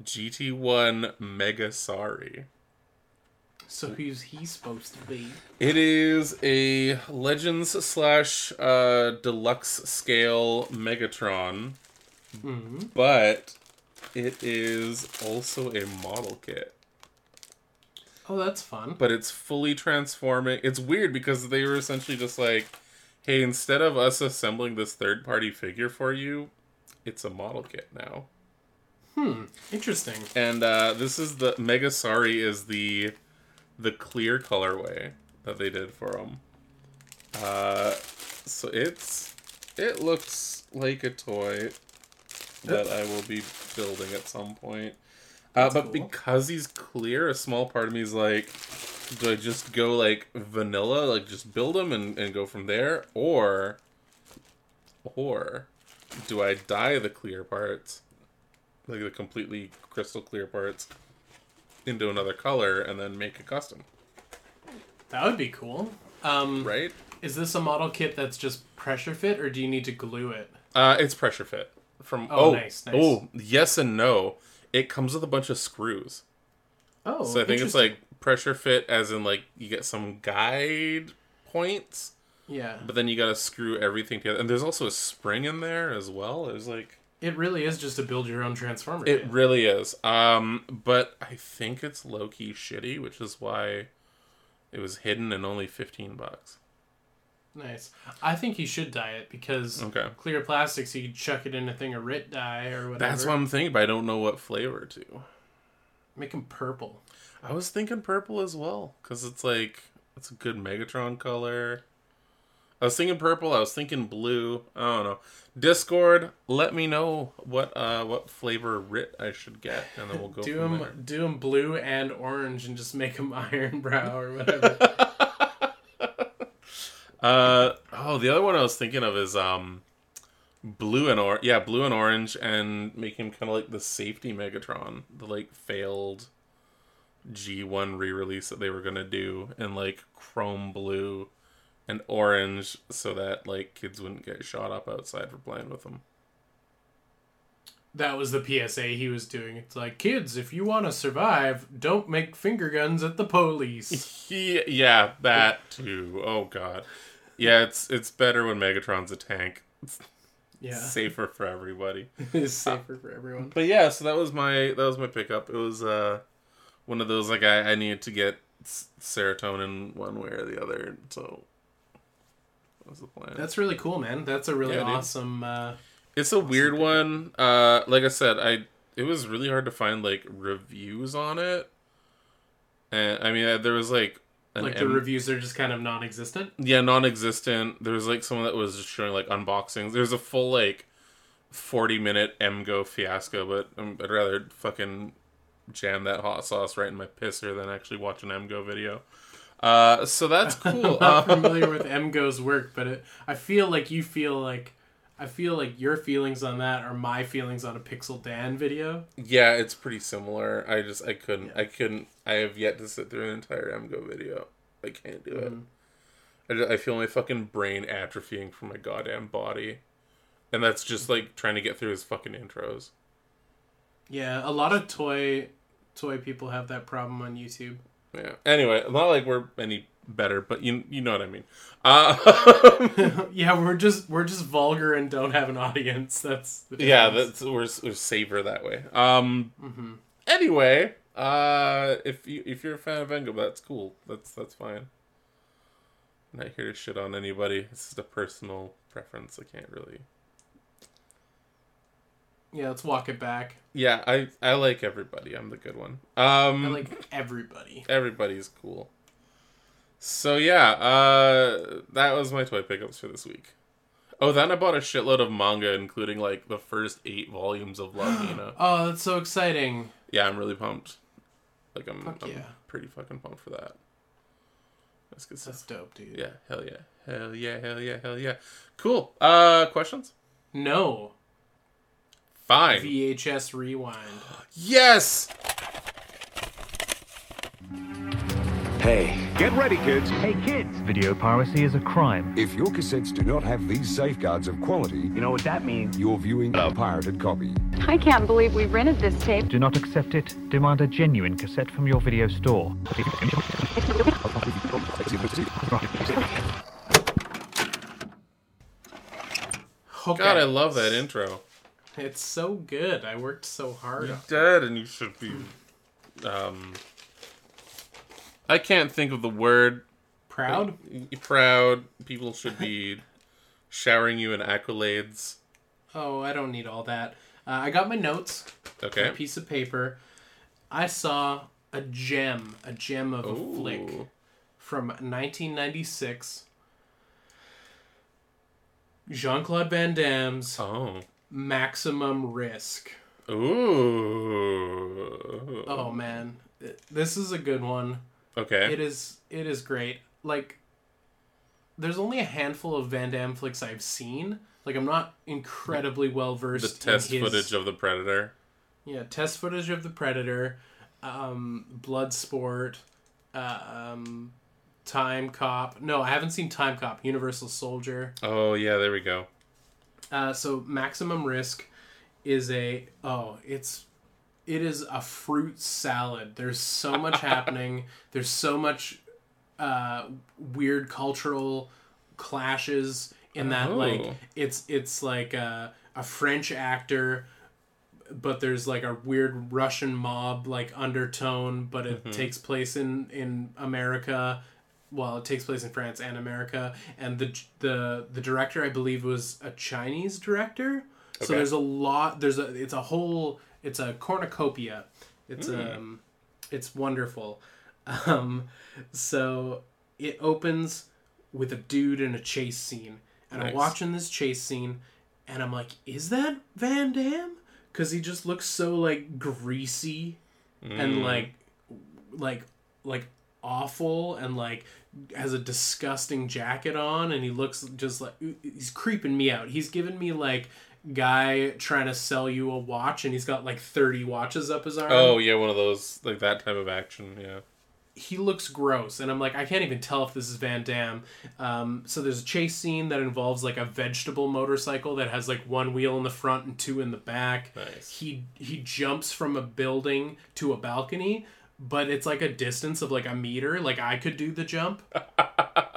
GT1 Mega Sorry. So who's he supposed to be? It is a Legends slash uh, deluxe scale Megatron, hmm but it is also a model kit. Oh, that's fun. But it's fully transforming. It's weird because they were essentially just like, hey, instead of us assembling this third party figure for you, it's a model kit now. Hmm. Interesting. And uh, this is the Mega Sorry is the the clear colorway that they did for them. Uh, so it's it looks like a toy that I will be building at some point. Uh, but cool. because he's clear, a small part of me is like, do I just go like vanilla, like just build him and, and go from there, or or do I dye the clear parts, like the completely crystal clear parts, into another color and then make a custom? That would be cool. Um, Right? Is this a model kit that's just pressure fit, or do you need to glue it? Uh, it's pressure fit from. Oh, Oh, nice, nice. oh, yes and no. It comes with a bunch of screws. Oh, So I think it's like pressure fit, as in like you get some guide points, yeah, but then you got to screw everything together. And there's also a spring in there as well. It was like it really is just to build your own transformer. it kit. really is. Um, but I think it's low key shitty, which is why it was hidden and only fifteen bucks. Nice. I think you should dye it because Okay. clear plastics, you could chuck it in a thing of Rit dye or whatever. That's what I'm thinking, but I don't know what flavor to. Make him purple. I was thinking purple as well because it's like it's a good Megatron color. I was thinking purple. I was thinking blue. I don't know. Discord, let me know what uh what flavor Rit I should get, and then we'll go do them, do them blue and orange, and just make them [LAUGHS] Irn-Bru or whatever. [LAUGHS] Uh oh, the other one I was thinking of is um blue and or yeah blue and orange, and make him kind of like the safety Megatron, the like failed G1 re-release that they were gonna do, in like chrome blue and orange, so that like kids wouldn't get shot up outside for playing with them. that was the PSA he was doing. It's like, kids, if you want to survive, don't make finger guns at the police. [LAUGHS] Yeah, yeah, that too. Oh god. Yeah, it's it's better when Megatron's a tank. It's [LAUGHS] yeah, safer for everybody. [LAUGHS] it's safer for everyone. But yeah, so that was my that was my pickup. It was uh one of those like I, I needed to get s- serotonin one way or the other. So was the plan. That's really cool, man. That's a really Yeah, awesome. Uh, It's a weird one. Uh, like I said, I it was really hard to find like reviews on it. And I mean, there was like like the M- reviews are just kind of non-existent. yeah, non-existent. There was like someone that was just showing like unboxings. There's a full like forty minute MGO fiasco, but um, I'd rather fucking jam that hot sauce right in my pisser than actually watch an MGO video. Uh, so that's [LAUGHS] cool. I'm not Uh, familiar with [LAUGHS] MGO's work, but it, I feel like you feel like I feel like your feelings on that are my feelings on a Pixel Dan video. Yeah, it's pretty similar. I just I couldn't I couldn't I have yet to sit through an entire MGO video. I can't do it. I, ju- I feel my fucking brain atrophying from my goddamn body, and that's just like trying to get through his fucking intros. Yeah, a lot of toy toy people have that problem on YouTube. Yeah. Anyway, not like we're any better, but you you know what I mean. [LAUGHS] Uh, [LAUGHS] yeah, we're just we're just vulgar and don't have an audience. That's the yeah, that's we're, we're safer that way. Um. Anyway, uh, if you if you're a fan of Engo, that's cool. That's that's fine. I'm not here to shit on anybody. It's just a personal preference. I can't really. Yeah. Let's walk it back. Yeah, I I like everybody. I'm the good one. Um, I like everybody. everybody's cool. So yeah, uh, that was my toy pickups for this week. Oh, then I bought a shitload of manga, including like the first eight volumes of Love [GASPS] Hina. Oh, that's so exciting. Yeah, I'm really pumped. Like I'm, Fuck I'm yeah. pretty fucking pumped for that. That's good That's stuff. dope, dude. Yeah, hell yeah, hell yeah, hell yeah, hell yeah. Cool. Uh, questions? No. Fine. VHS rewind. yes. Hey, get ready, kids. Hey kids, video piracy is a crime. If your cassettes do not have these safeguards of quality, You know what that means? you're viewing a pirated copy. I can't believe we rented this tape. Do not accept it. Demand a genuine cassette from your video store. Okay. God, I love that intro. It's so good. I worked so hard. You're dead, and you should be. Um. I can't think of the word. Proud? Proud. People should be showering you in accolades. Oh, I don't need all that. Uh, I got my notes. Okay. A piece of paper. I saw a gem, a gem of a flick from 1996. Jean Claude Van Damme's Oh. Maximum Risk. Ooh. Oh man, this is a good one. Okay. It is. It is great. Like, there's only a handful of Van Damme flicks I've seen. Like, I'm not incredibly well the versed. test his, The test footage of the Predator. yeah, test footage of the Predator, um, Bloodsport, uh, um, Timecop. No, I haven't seen Timecop. Universal Soldier. Oh yeah, there we go. Uh, so Maximum Risk is a oh, it's it is a fruit salad. There's so much [LAUGHS] happening. There's so much uh, weird cultural clashes in that. Oh. Like it's it's like a, a French actor, but there's like a weird Russian mob like undertone, but it takes place in in America. Well, it takes place in France and America, and the the the director I believe was a Chinese director. So there's a lot. There's a it's a whole it's a cornucopia. It's um it's wonderful. Um, so it opens with a dude in a chase scene, and I'm watching this chase scene, and I'm like, is that Van Damme? Because he just looks so like greasy and like like like awful and like has a disgusting jacket on and he looks just like he's creeping me out he's giving me like guy trying to sell you a watch and he's got like 30 watches up his arm Oh yeah, one of those like that type of action. Yeah. he looks gross and i'm like i can't even tell if this is van damme um, so there's a chase scene that involves like a vegetable motorcycle that has like one wheel in the front and two in the back Nice. he he jumps from a building to a balcony but it's like a distance of like a meter. Like i could do the jump. [LAUGHS]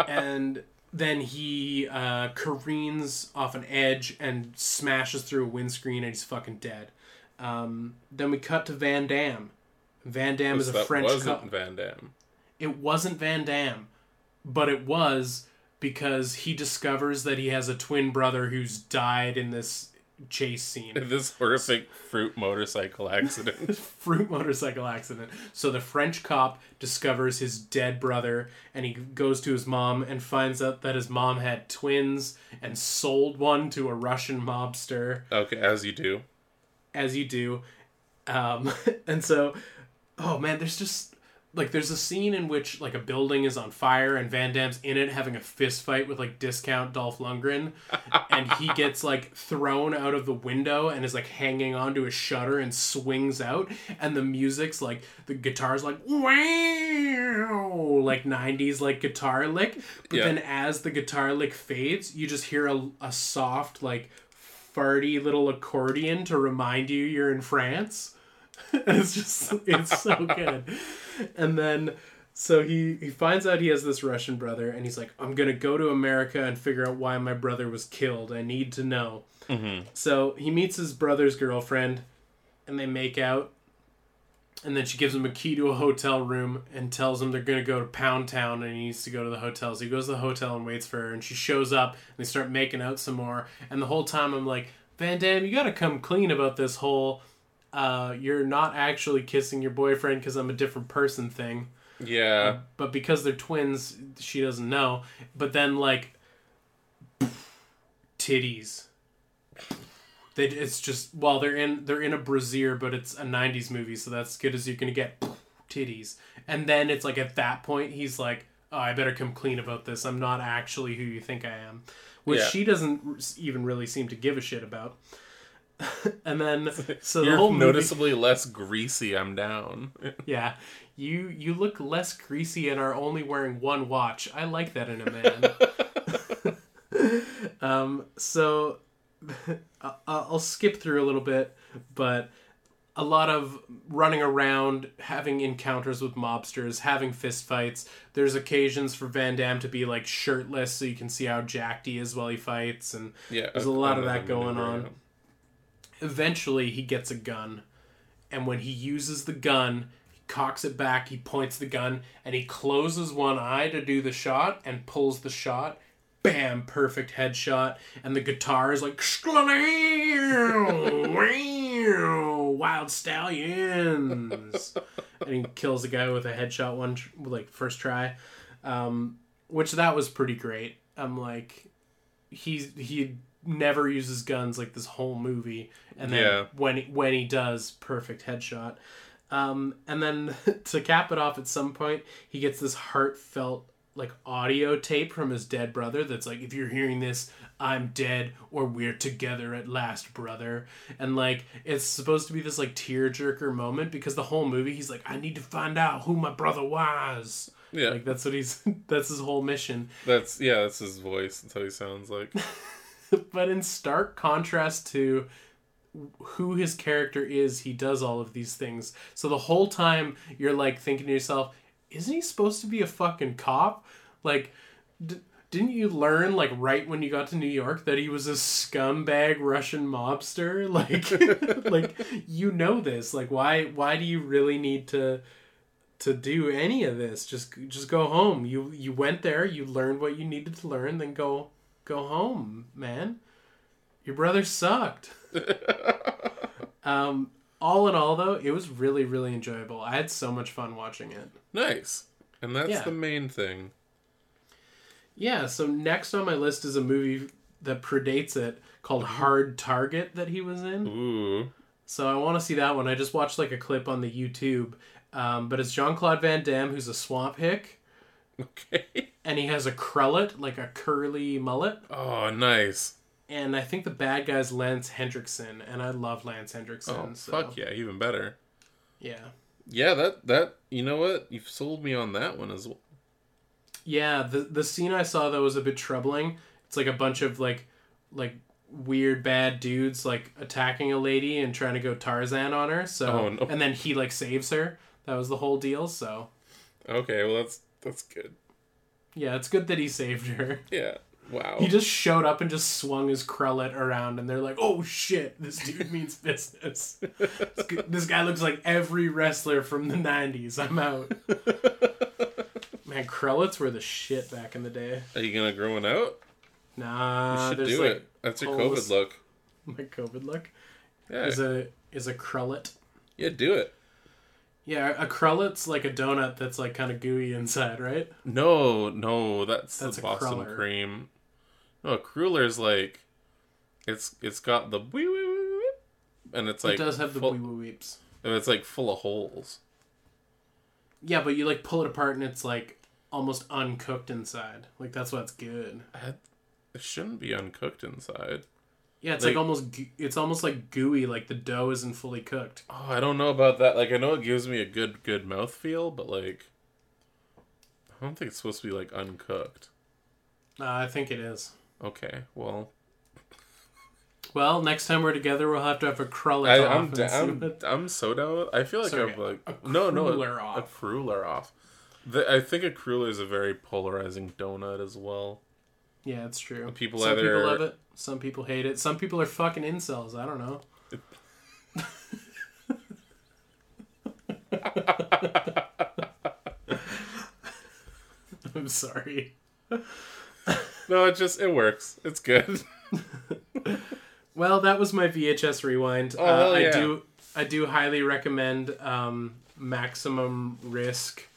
And then he uh, careens off an edge and smashes through a windscreen and he's fucking dead. Um, then we cut to van damme. Van damme is a french wasn't cop Van Damme. it wasn't Van Damme, but it was because he discovers that he has a twin brother who's died in this chase scene. [LAUGHS] This horrific fruit motorcycle accident. [LAUGHS] Fruit motorcycle accident. So the French cop discovers his dead brother and he goes to his mom and finds out that his mom had twins and sold one to a Russian mobster. okay, as you do. as you do. Um, [LAUGHS] and so, oh man, there's just like there's a scene in which like a building is on fire and Van Damme's in it having a fist fight with like discount Dolph Lundgren [LAUGHS] and he gets like thrown out of the window and is like hanging onto a shutter and swings out and the music's like the guitar's like wow like 90s like guitar lick but Yeah. then as the guitar lick fades you just hear a, a soft like farty little accordion to remind you you're in France [LAUGHS] it's just it's so good and then so he he finds out he has this russian brother and he's like i'm gonna go to america and figure out why my brother was killed i need to know mm-hmm. so he meets his brother's girlfriend and they make out and then she gives him a key to a hotel room and tells him they're going to go to Pound Town and he needs to go to the hotel. So he goes to the hotel and waits for her. And she shows up and they start making out some more. And the whole time I'm like, Van Damme, you got to come clean about this whole uh, you're not actually kissing your boyfriend because I'm a different person thing. Yeah. But because they're twins, she doesn't know. But then, like, [SNIFFS] titties. They, it's just well they're in they're in a brassiere but it's a 90s movie so that's as good as you're gonna get [SNIFFS] titties and then it's like at that point he's like oh, i better come clean about this i'm not actually who you think i am which Yeah. she doesn't even really seem to give a shit about [LAUGHS] and then [LAUGHS] so You're whole movie, noticeably less greasy. I'm down. [LAUGHS] yeah you you look less greasy and are only wearing one watch i like that in a man um so I'll skip through a little bit, but a lot of running around, having encounters with mobsters, having fistfights. There's occasions for Van Damme to be like shirtless so you can see how jacked he is while he fights, and Yeah. there's a lot of that going on. Eventually, he gets a gun, and when he uses the gun, he cocks it back, he points the gun, and he closes one eye to do the shot and pulls the shot. Bam! Perfect headshot, and the guitar is like [LAUGHS] wild stallions, and he kills the guy with a headshot one like first try, um, which that was pretty great. I'm like, he's he never uses guns like this whole movie, and then Yeah. when he, when he does, perfect headshot. Um, and then [LAUGHS] to cap it off, at some point, he gets this heartfelt like audio tape from his dead brother that's like, if you're hearing this, I'm dead or we're together at last, brother. And like, it's supposed to be this like tearjerker moment because the whole movie, he's like, I need to find out who my brother was. Yeah. Like that's what he's [LAUGHS] that's his whole mission. That's yeah. That's his voice. That's how he sounds like. [LAUGHS] [LAUGHS] but in stark contrast to who his character is, he does all of these things. So the whole time you're like thinking to yourself, isn't he supposed to be a fucking cop? Like, d- didn't you learn like right when you got to New York that he was a scumbag Russian mobster? [LAUGHS] Like, [LAUGHS] like you know this. Like, why why do you really need to? to do any of this just just go home you you went there you learned what you needed to learn then go go home man your brother sucked [LAUGHS] um all in all though it was really really enjoyable i had so much fun watching it Nice. And that's Yeah. the main thing. yeah so next on my list is a movie that predates it called hard target that he was in Ooh. So I want to see that one. I just watched like a clip on the YouTube, um, but it's Jean Claude Van Damme who's a swamp hick, [LAUGHS] Okay. and he has a crullet, like a curly mullet. Oh, nice. And I think the bad guy's Lance Henriksen, and I love Lance Henriksen. Oh, so, fuck yeah, even better. yeah, Yeah, that that you know what? You've sold me on that one as well. yeah. The the scene I saw though was a bit troubling. It's like a bunch of like like weird bad dudes like attacking a lady and trying to go Tarzan on her. So Oh, no. and then he like saves her. That was the whole deal. So Okay, well that's that's good. yeah, it's good that he saved her. Yeah. Wow. He just showed up and just swung his crullet around, and they're like, "Oh shit, this dude [LAUGHS] means business. This guy looks like every wrestler from the '90s. I'm out." [LAUGHS] Man, crullets were the shit back in the day. Are you gonna grow one out? Nah, You should do like it. That's your COVID look. [LAUGHS] my COVID look Yeah. is a is a crullet. yeah, do it. Yeah, a crullet's like a donut that's like kind of gooey inside, right? No, no, that's, That's the a Boston cruller. cream. No, a crueller's like it's it's got the wee wee wee wee, and it's like it does have the wee wee weeps. and it's like full of holes. Yeah, but you like pull it apart and it's like almost uncooked inside. Like that's what's good. It shouldn't be uncooked inside. Yeah, it's like, Like- almost it's almost like gooey. Like the dough isn't fully cooked. Oh, I don't know about that. Like, I know it gives me a good, good mouth feel, but like, I don't think it's supposed to be like uncooked. Uh, I think it is. Okay, well, Well, next time we're together, we'll have to have a cruller I, off I'm da- [LAUGHS] I'm, I'm so down. With, I feel like Sorry, I'm like a no, no, cruller a, off. a cruller off. The, I think a cruller is a very polarizing donut as well. Yeah, it's true. People some either- people love it, some people hate it. Some people are fucking incels. I don't know. I'm sorry. No, it just it works. It's good. Well, that was my VHS rewind. Oh, uh, hell I do I do highly recommend um, Maximum Risk.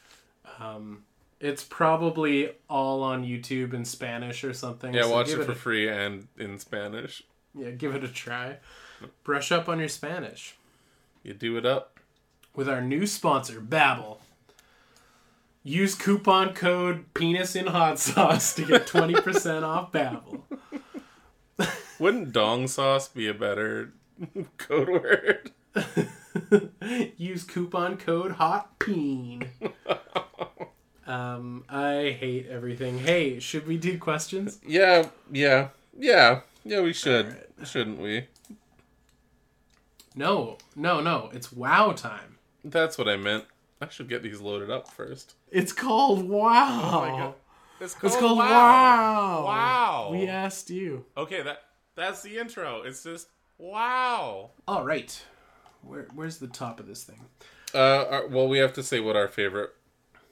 Um, it's probably all on YouTube in Spanish or something. yeah, so watch give it for a- free and in Spanish. Yeah, give it a try. Brush up on your Spanish You do it up. with our new sponsor, Babbel. Use coupon code penis in hot sauce to get 20% off Babbel. [LAUGHS] Wouldn't dong sauce be a better [LAUGHS] code word? [LAUGHS] Use coupon code hot peen. Um, I hate everything. Hey, should we do questions? Yeah, yeah, yeah, yeah. We should, Alright. shouldn't we? No, no, no. It's WoW time. That's what I meant. I should get these loaded up first. It's called WoW. my God. It's It's called WoW. Wow. We asked you. Okay, that that's the intro. It's just wow. All right. Where, where's the top of this thing? Uh, our- well, we have to say what our favorite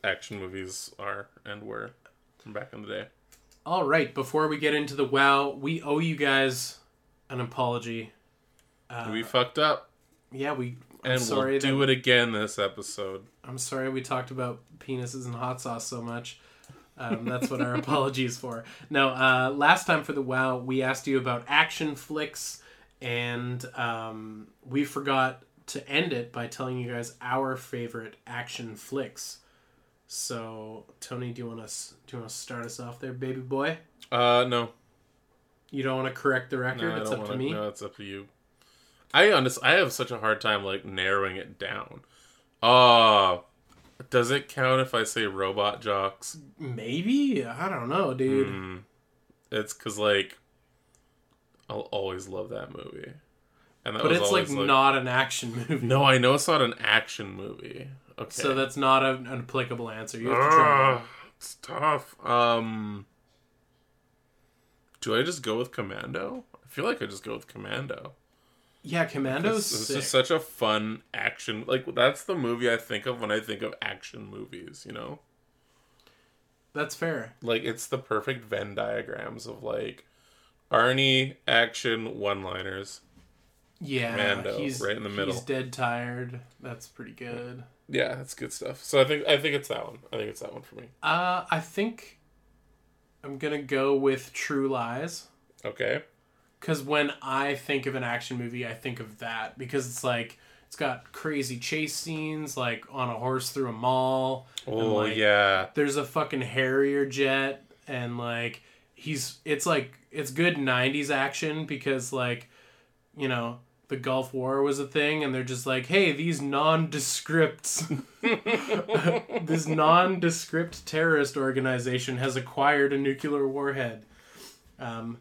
action movies are and were from back in the day. All right. Before we get into the WoW, we owe you guys an apology. we fucked up, Yeah, we. I'm and sorry we'll do that- it again this episode. I'm sorry we talked about penises and hot sauce so much. Um, that's what our [LAUGHS] apology is for. No, uh, last time for the WoW, we asked you about action flicks, and um, we forgot to end it by telling you guys our favorite action flicks. So, Tony, do you want us do you want to start us off there, baby boy? Uh, no, You don't want to correct the record. no, it's up want to me. No, it's up to you. I honest, I have such a hard time like narrowing it down. Uh does it count if I say Robot Jox? Maybe I don't know, dude. Mm, it's because like I'll always love that movie, and that But it's like, always, not an action movie. No, I know it's not an action movie. Okay, So that's not a, an applicable answer. You have to try. Ugh, it's tough. Um, do I just go with Commando? I feel like I just go with Commando. Yeah, Commando's sick. just such a fun action. Like that's the movie I think of when I think of action movies. You know, That's fair. like it's the perfect Venn diagrams of like Arnie action one-liners. Yeah, Commando, he's right in the middle. He's dead tired. That's pretty good. Yeah, that's good stuff. So I think I think it's that one. I think it's that one for me. Uh, I think I'm gonna go with True Lies Okay. because when I think of an action movie, I think of that because it's like it's got crazy chase scenes, like on a horse through a mall. Oh like, yeah. there's a fucking Harrier jet and like he's it's like it's good 90s action because like you know the Gulf War was a thing and they're just like hey these nondescripts [LAUGHS] this nondescript terrorist organization has acquired a nuclear warhead um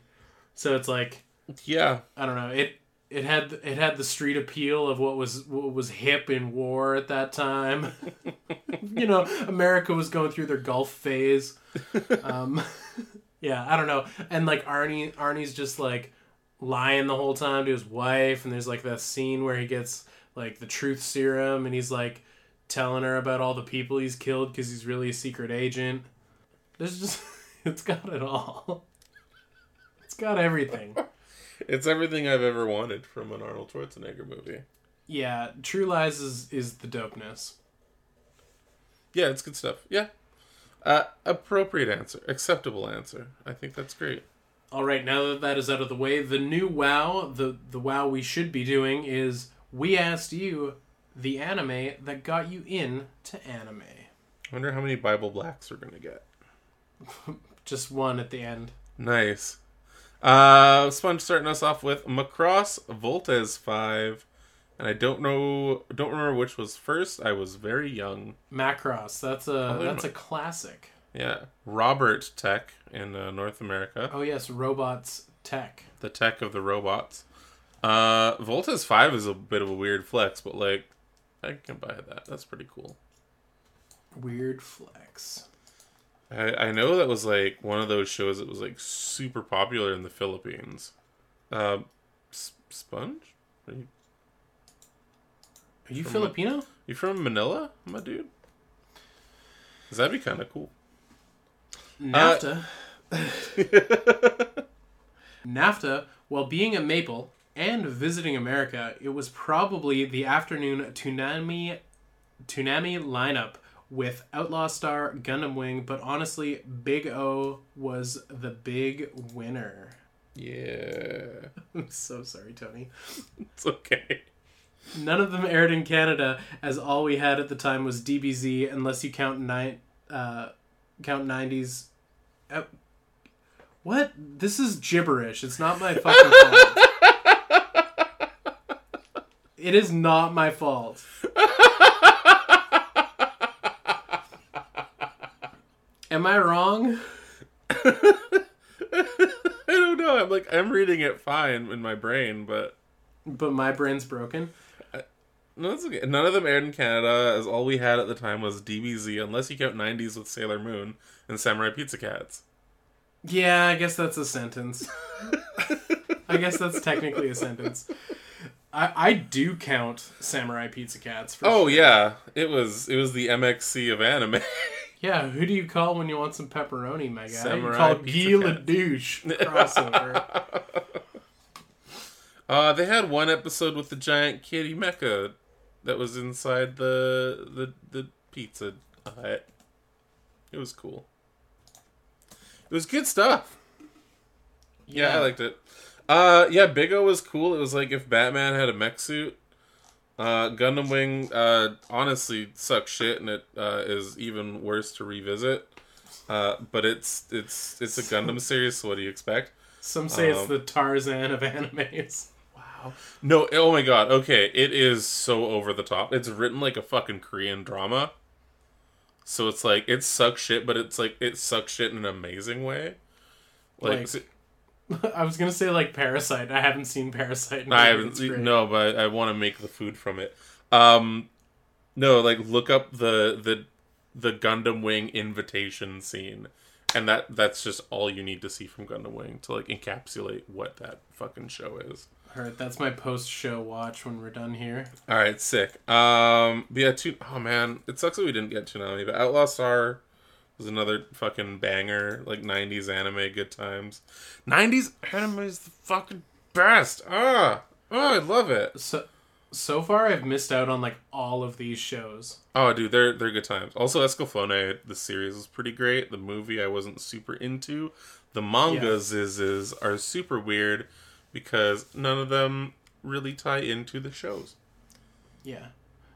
so it's like Yeah. I don't know it it had it had the street appeal of what was what was hip in war at that time. [LAUGHS] you know, America was going through their Gulf phase. [LAUGHS] Um, yeah, I don't know. And like Arnie, Arnie's just like lying the whole time to his wife, and there's like that scene where he gets like the truth serum, and he's like telling her about all the people he's killed because he's really a secret agent. There's just [LAUGHS] it's got it all. It's got everything. [LAUGHS] It's everything I've ever wanted from an Arnold Schwarzenegger movie. Yeah, True Lies is is the dopeness. Yeah, it's good stuff. Yeah. Uh, appropriate answer. Acceptable answer. I think that's great. All right, now that that is out of the way, the new WoW, the the WoW we should be doing is we asked you the anime that got you in to anime. I wonder how many Bible Blacks we're gonna get. [LAUGHS] Just one at the end. Nice. Uh, Sponge starting us off with Macross Voltes five, and I don't know, don't remember which was first. I was very young. Macross. That's a that's Ma- a classic. Yeah, Robotech in uh, North America, Oh yes, robots tech. the tech of the robots. Uh, Voltes five is a bit of a weird flex, but like, I can buy that. That's pretty cool. Weird flex. I, I know that was like one of those shows that was like super popular in the Philippines. Uh, S- Sponge? Are you, Are you Filipino? you from Manila, my dude? 'Cause that'd be kind of cool. NAFTA. [LAUGHS] NAFTA, while being a maple and visiting America, it was probably the afternoon Toonami Toonami lineup with Outlaw Star, Gundam Wing, but honestly, Big O was the big winner. Yeah, [LAUGHS] I'm so sorry, Tony. it's okay. None of them aired in Canada, as all we had at the time was DBZ, unless you count nine, uh, count nineties. Uh, what? This is gibberish. It's not my fucking fault. It is not my fault. Am I wrong? [LAUGHS] I don't know. I'm like I'm reading it fine in my brain, but But my brain's broken. No, that's okay. None of them aired in Canada, as all we had at the time was DBZ, unless you count '90s with Sailor Moon and Samurai Pizza Cats. Yeah, I guess that's a sentence. I guess that's technically a sentence. I, I do count Samurai Pizza Cats. For Oh sure. yeah, it was it was the MXC of anime. Yeah, who do you call when you want some pepperoni, my guy? Samurai you call Cats. Ledouche [LAUGHS] crossover. Uh, they had one episode with the giant kitty mecha that was inside the the the pizza hut. It was cool. It was good stuff. Yeah, I liked it. Uh, yeah, Big O was cool. It was like if Batman had a mech suit. Uh, Gundam Wing, uh, honestly sucks shit, and it uh, is even worse to revisit. Uh, but it's it's it's a Gundam series, so what do you expect? Some say it's Um, the Tarzan of [LAUGHS] animes. No, oh my god. Okay, it is so over the top. It's written like a fucking Korean drama. So it's like it sucks shit, but it's like it sucks shit in an amazing way. Like, Like- [LAUGHS] I was gonna say like Parasite. I haven't seen Parasite. I haven't no, but I, want to make the food from it. Um no, like look up the the the Gundam Wing invitation scene. And that that's just all you need to see from Gundam Wing to like encapsulate what that fucking show is. Alright, that's my post-show watch when we're done here. All right, sick. Um, but yeah, two, oh man, it sucks that we didn't get Toonami, but Outlaw Star was another fucking banger, like '90s anime, good times. '90s anime is the fucking best. Ah, oh, I love it. So so far, I've missed out on like all of these shows. Oh, dude, they're they're good times. Also, Escaflowne, the series was pretty great. The movie I wasn't super into. The mangas is is are super weird because none of them really tie into the shows. Yeah.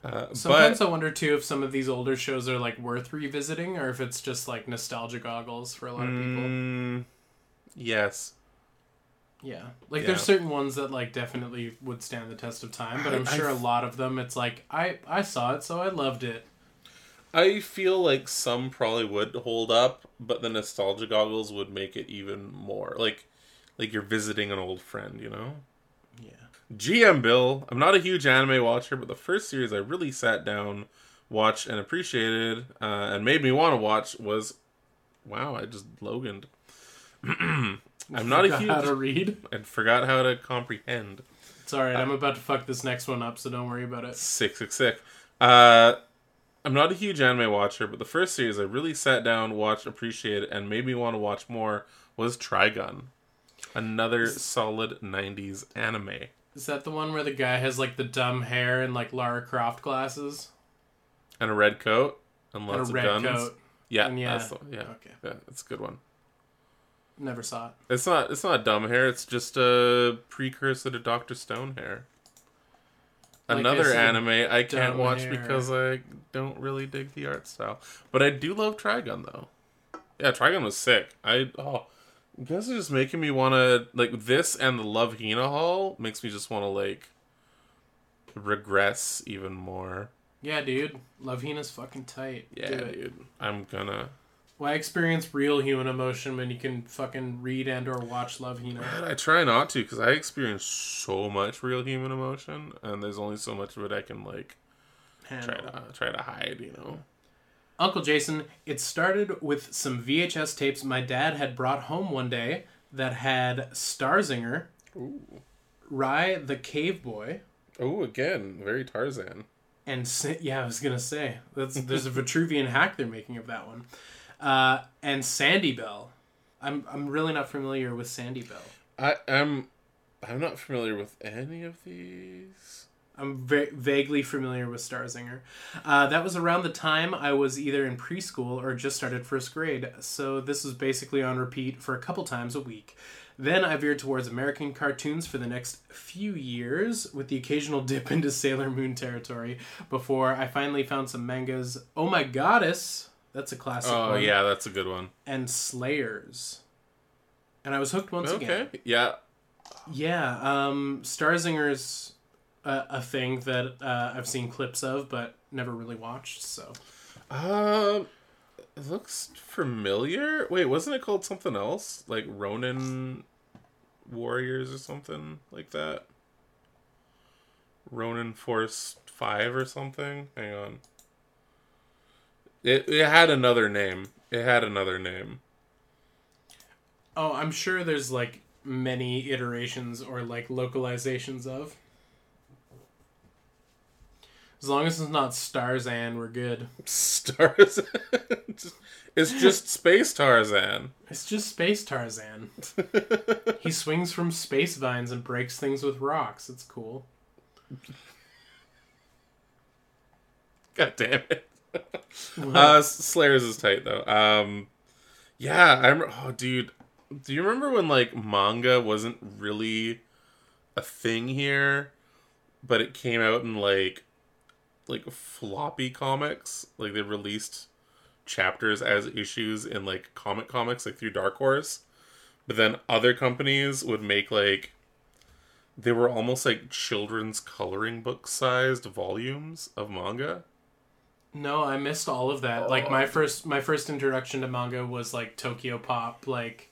Uh, Sometimes but I wonder too if some of these older shows are like worth revisiting or if it's just like nostalgia goggles for a lot of people. Mm, yes. Yeah. Like Yeah. there's certain ones that like definitely would stand the test of time, but I'm sure a I've- lot of them it's like I I saw it so I loved it. I feel like some probably would hold up, but the nostalgia goggles would make it even more like like you're visiting an old friend, you know? Yeah. GM Bill, I'm not a huge anime watcher, but the first series I really sat down, watched, and appreciated, uh, and made me want to watch was wow, I just Loganed. [CLEARS THROAT] I'm not a huge how to read. I forgot how to comprehend. It's alright, I'm about to fuck this next one up, so don't worry about it. Sick, sick, sick. Uh, I'm not a huge anime watcher, but the first series I really sat down, watched, appreciated, and made me want to watch more was Trigun. Another solid 90s anime. Is that the one where the guy has like the dumb hair and like Lara Croft glasses? And a red coat and lots and a red of guns. coat. Yeah, And yeah, that's the, yeah, okay. yeah, it's a good one. Never saw it. It's not it's not dumb hair. It's just a precursor to Doctor Stone hair. Like Another anime I can't watch hair. because I don't really dig the art style. But I do love Trigun though. Yeah, Trigun was sick. I oh, you guys are just making me want to like this and the Love Hina Hall makes me just want to like regress even more. Yeah, dude. Love Hina's fucking tight. Yeah, dude. I'm gonna. Why experience real human emotion when you can fucking read and or watch Love Hina? Man, I try not to because I experience so much real human emotion, and there's only so much of it I can like try to try to hide. You know. Uncle Jason, it started with some VHS tapes my dad had brought home one day that had Starzinger, Rye the Cave Boy, Oh, again, very Tarzan. and [LAUGHS] yeah, I was gonna say that's there's a Vitruvian hack they're making of that one, uh, and Sandy Bell. I'm I'm really not familiar with Sandy Bell. I am. I'm not familiar with any of these. I'm va- vaguely familiar with Starzinger. Uh, that was around the time I was either in preschool or just started first grade, so this was basically on repeat for a couple times a week. Then I veered towards American cartoons for the next few years, with the occasional [LAUGHS] dip into Sailor Moon territory, before I finally found some mangas. Oh My Goddess! That's a classic Oh one. yeah, that's a good one. And Slayers. And I was hooked once Okay. again. Yeah. Yeah, um, Starzinger's a, a thing that uh, I've seen clips of, but never really watched. So Um, it looks familiar. Wait, wasn't it called something else? Like Ronin Warriors or something like that? Ronin Force 5 or something? Hang on. It, it had another name. It had another name. Oh, I'm sure there's like many iterations or like localizations of. As long as it's not Starzan, we're good. Stars. [LAUGHS] it's just Space Tarzan. It's just Space Tarzan. [LAUGHS] he swings from space vines and breaks things with rocks. It's cool. God damn it. uh, Slayers is tight though. Um, yeah, I remember. Oh, dude, do you remember when like manga wasn't really a thing here, but it came out in like like floppy comics? Like they released chapters as issues in like comic comics, like through Dark Horse. But then other companies would make like they were almost like children's coloring book sized volumes of manga. No, I missed all of that. Like oh. my first my first introduction to manga was like Tokyo Pop, like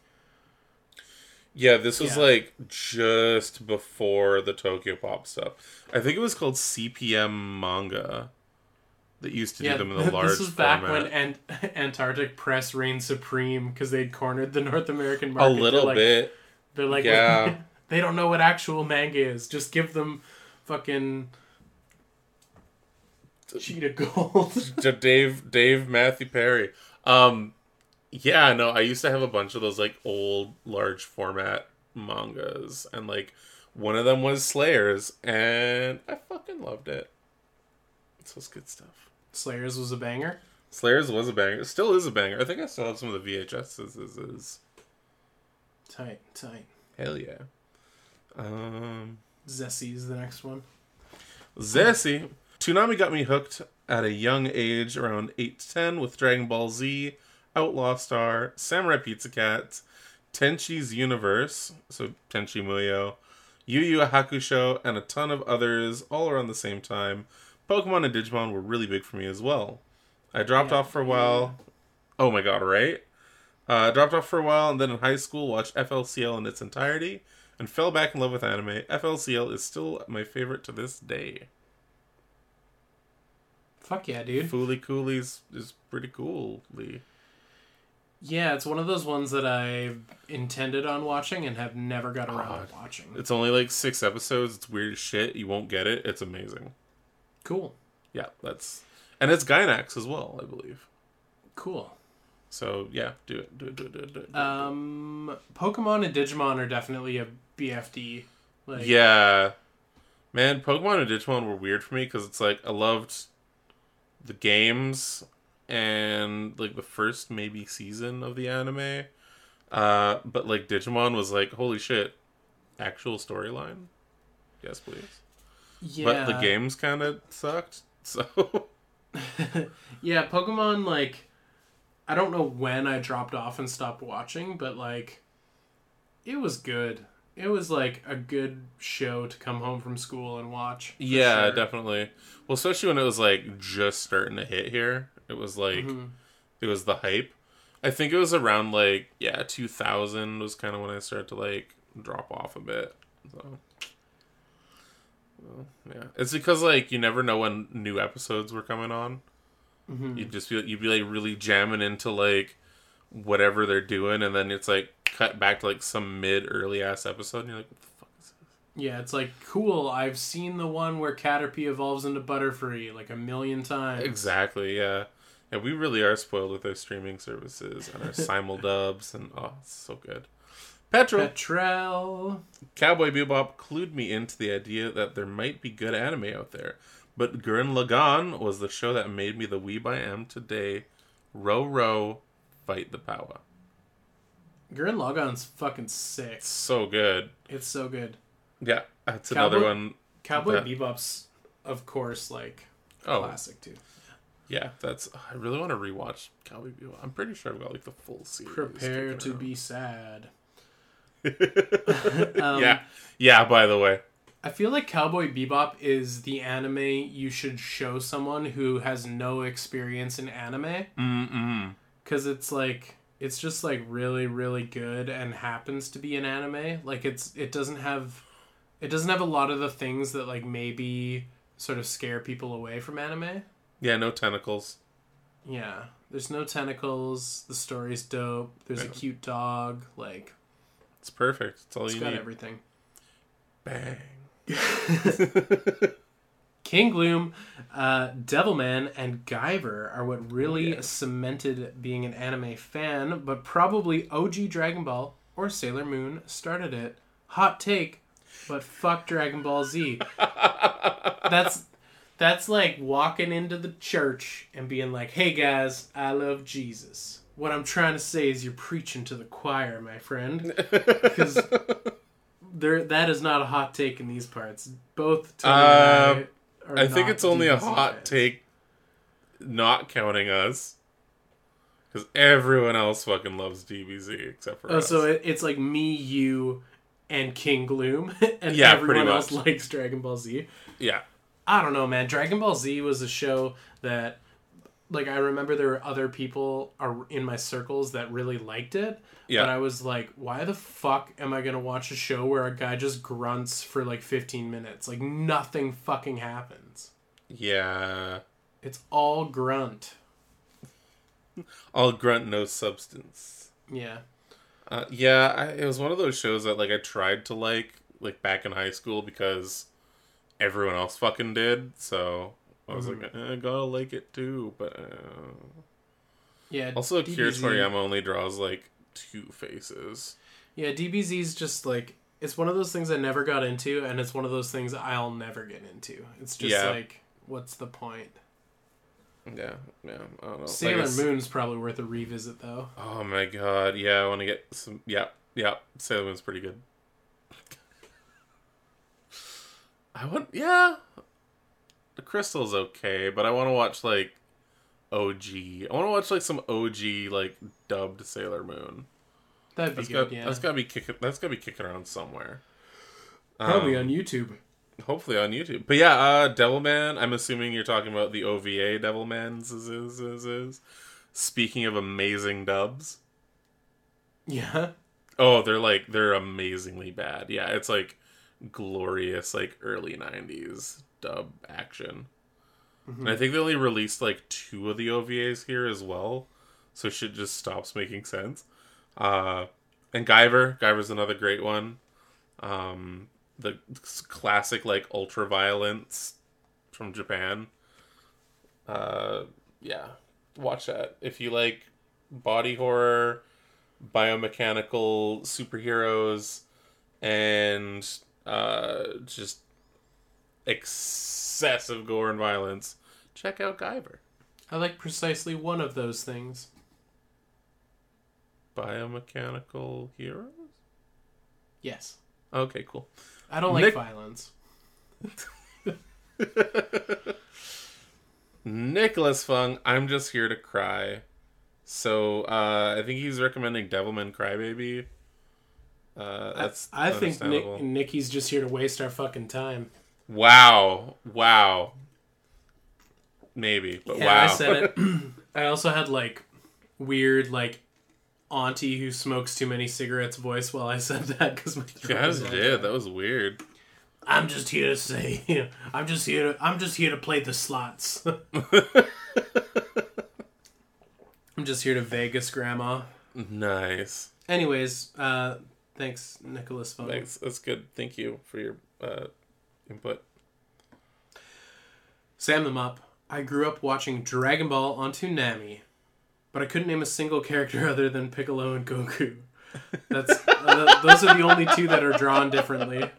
Yeah, this was Yeah. like just before the Tokyopop stuff. I think it was called CPM manga that used to yeah. do them in the [LAUGHS] large this was back format. when Ant- [LAUGHS] Antarctic Press reigned supreme because they'd cornered the North American market. a little They're like, bit. They're like, Yeah. [LAUGHS] they don't know what actual manga is. Just give them fucking cheetah gold. to Dave Dave Matthew Perry. Um yeah, no, I used to have a bunch of those like old large format mangas and like one of them was Slayers and I fucking loved it. This was good stuff. Slayers was a banger. Slayers was a banger. It still is a banger. I think I still have some of the VHSs. Is, is. Tight, tight. Hell yeah. Um, Zessie's the next one. Zessie. Toonami got me hooked at a young age, around 8 to 10, with Dragon Ball Z, Outlaw Star, Samurai Pizza Cat, Tenchi's Universe, so Tenchi Muyo, Yu Yu Hakusho, and a ton of others all around the same time. Pokemon and Digimon were really big for me as well. I dropped Yeah. off for a while. Oh my god, right? Uh, dropped off for a while, and then in high school watched FLCL in its entirety, and fell back in love with anime. FLCL is still my favorite to this day. Fuck yeah, dude. Fooly Coolies is pretty cool. Lee. Yeah, it's one of those ones that I intended on watching and have never got around to watching. It's only like six episodes. It's weird as shit. You won't get it. It's amazing. Cool. Yeah, that's and it's Gainax as well, I believe. Cool. So yeah, do it, do it, do it, do it. Do it. Um, Pokemon and Digimon are definitely a BFD. Like, yeah, man, Pokemon and Digimon were weird for me because it's like I loved the games and like the first maybe season of the anime, uh, but like Digimon was like holy shit, actual storyline. Yes, please. Yeah. but the games kind of sucked. [LAUGHS] So [LAUGHS] yeah, Pokemon like I don't know when I dropped off and stopped watching, but like it was good. It was like a good show to come home from school and watch. yeah, sure. definitely. Well, especially when it was like just starting to hit here. It was like Mm-hmm. it was the hype. I think it was around like yeah, 2000 was kind of when I started to like drop off a bit. So well, yeah, it's because like you never know when new episodes were coming on. Mm-hmm. You'd just be you'd be like really jamming into like whatever they're doing, and then it's like cut back to like some mid early ass episode, and you're like, what the fuck is this? Yeah, it's like cool. I've seen the one where Caterpie evolves into Butterfree like a million times. Exactly, yeah. Yeah, we really are spoiled with our streaming services and our [LAUGHS] simuldubs, and oh, it's so good. Petrol, Petrel. Cowboy Bebop clued me into the idea that there might be good anime out there, but Gurren Lagann was the show that made me the weeb I am today. Row, row, fight the power. Gurren Lagann's fucking sick. So good. It's so good. Yeah, that's another one. Cowboy that- Bebop's, of course, like Oh, classic too. Yeah, that's. I really want to rewatch Cowboy Bebop. I'm pretty sure I've got like the full series. Prepare to around. be sad. [LAUGHS] Um, yeah, yeah. By the way, I feel like Cowboy Bebop is the anime you should show someone who has no experience in anime. Because it's like, it's just like really, really good and happens to be an anime. Like it's, it doesn't have, it doesn't have a lot of the things that like maybe sort of scare people away from anime. Yeah, no tentacles. Yeah. There's no tentacles. The story's dope. There's a cute dog. Like, It's perfect. It's all it's you got need. everything. Bang. [LAUGHS] King Gloom, uh, Devilman, and Guyver are what really yeah. cemented being an anime fan, but probably OG Dragon Ball or Sailor Moon started it. Hot take, but fuck Dragon Ball Z. [LAUGHS] that's that's like walking into the church and being like, "Hey guys, I love Jesus." What I'm trying to say is you're preaching to the choir, my friend, [LAUGHS] because there that is not a hot take in these parts. Both Tony Uh, I I think it's only a hot fans. take, not counting us, because everyone else fucking loves DBZ except for Oh, us. so it, it's like me, you, and King Gloom, [LAUGHS] and Yeah, everyone else likes Dragon Ball Z. yeah, I don't know, man. Dragon Ball Z was a show that, like, I remember there were other people are in my circles that really liked it. Yeah. But I was like, why the fuck am I gonna watch a show where a guy just grunts for like 15 minutes? Like nothing fucking happens. yeah. It's all grunt. All grunt, no substance. Yeah. Uh, yeah, I, it was one of those shows that like I tried to like like back in high school because everyone else fucking did. So I was like, eh, I gotta like it too. But uh... Yeah. also, DBZ Toriyama only draws like two faces. Yeah, DBZ's just like it's one of those things I never got into, and it's one of those things I'll never get into. It's just Yeah. like, what's the point? Yeah, yeah. I don't know. Sailor Like, Moon's probably worth a revisit, though. Oh my god, yeah, I want to get some. Yeah, yeah, Sailor Moon's pretty good. I want, yeah. The Crystal's okay, but I want to watch like OG. I want to watch like some OG like dubbed Sailor Moon. That'd be That's good, got yeah. that's got to be kicking. That's got to be kicking around somewhere. Probably Um, on YouTube. hopefully on YouTube. But yeah, uh Devilman, I'm assuming you're talking about the OVA Devilman's is, is, is, is. Speaking of amazing dubs. Yeah. Oh, they're like they're amazingly bad. Yeah, it's like glorious like early 90s dub action. And I think they only released like two of the OVAs here as well. So shit just stops making sense. Uh and Guyver, Guyver's another great one. Um the classic like ultra violence from Japan. Uh yeah, watch that. If you like body horror, biomechanical superheroes and uh just excessive gore and violence, check out Guyver. I like precisely one of those things. Biomechanical heroes? Yes. Okay, cool. I don't like violence. [LAUGHS] Nicholas Fung, I'm just here to cry. So uh, I think he's recommending Devilman Crybaby. Uh, that's I think understandable. Nick, Nikki's just here to waste our fucking time. Wow, wow. Maybe, but Yeah, wow. I said it. [LAUGHS] [CLEARS THROAT] I also had like weird like auntie who smokes too many cigarettes voice while I said that because my throat You was guys did. That was weird. I'm just here to say, [LAUGHS] I'm just here to, I'm just here to play the slots. [LAUGHS] I'm just here to Vegas, Grandma. Nice. Anyways, uh, thanks, Nicholas Fung. Thanks. That's good. Thank you for your uh, input. Sam the Mop. I grew up watching Dragon Ball on Toonami, but I couldn't name a single character [LAUGHS] other than Piccolo and Goku. That's [LAUGHS] uh, those are the only two that are drawn differently.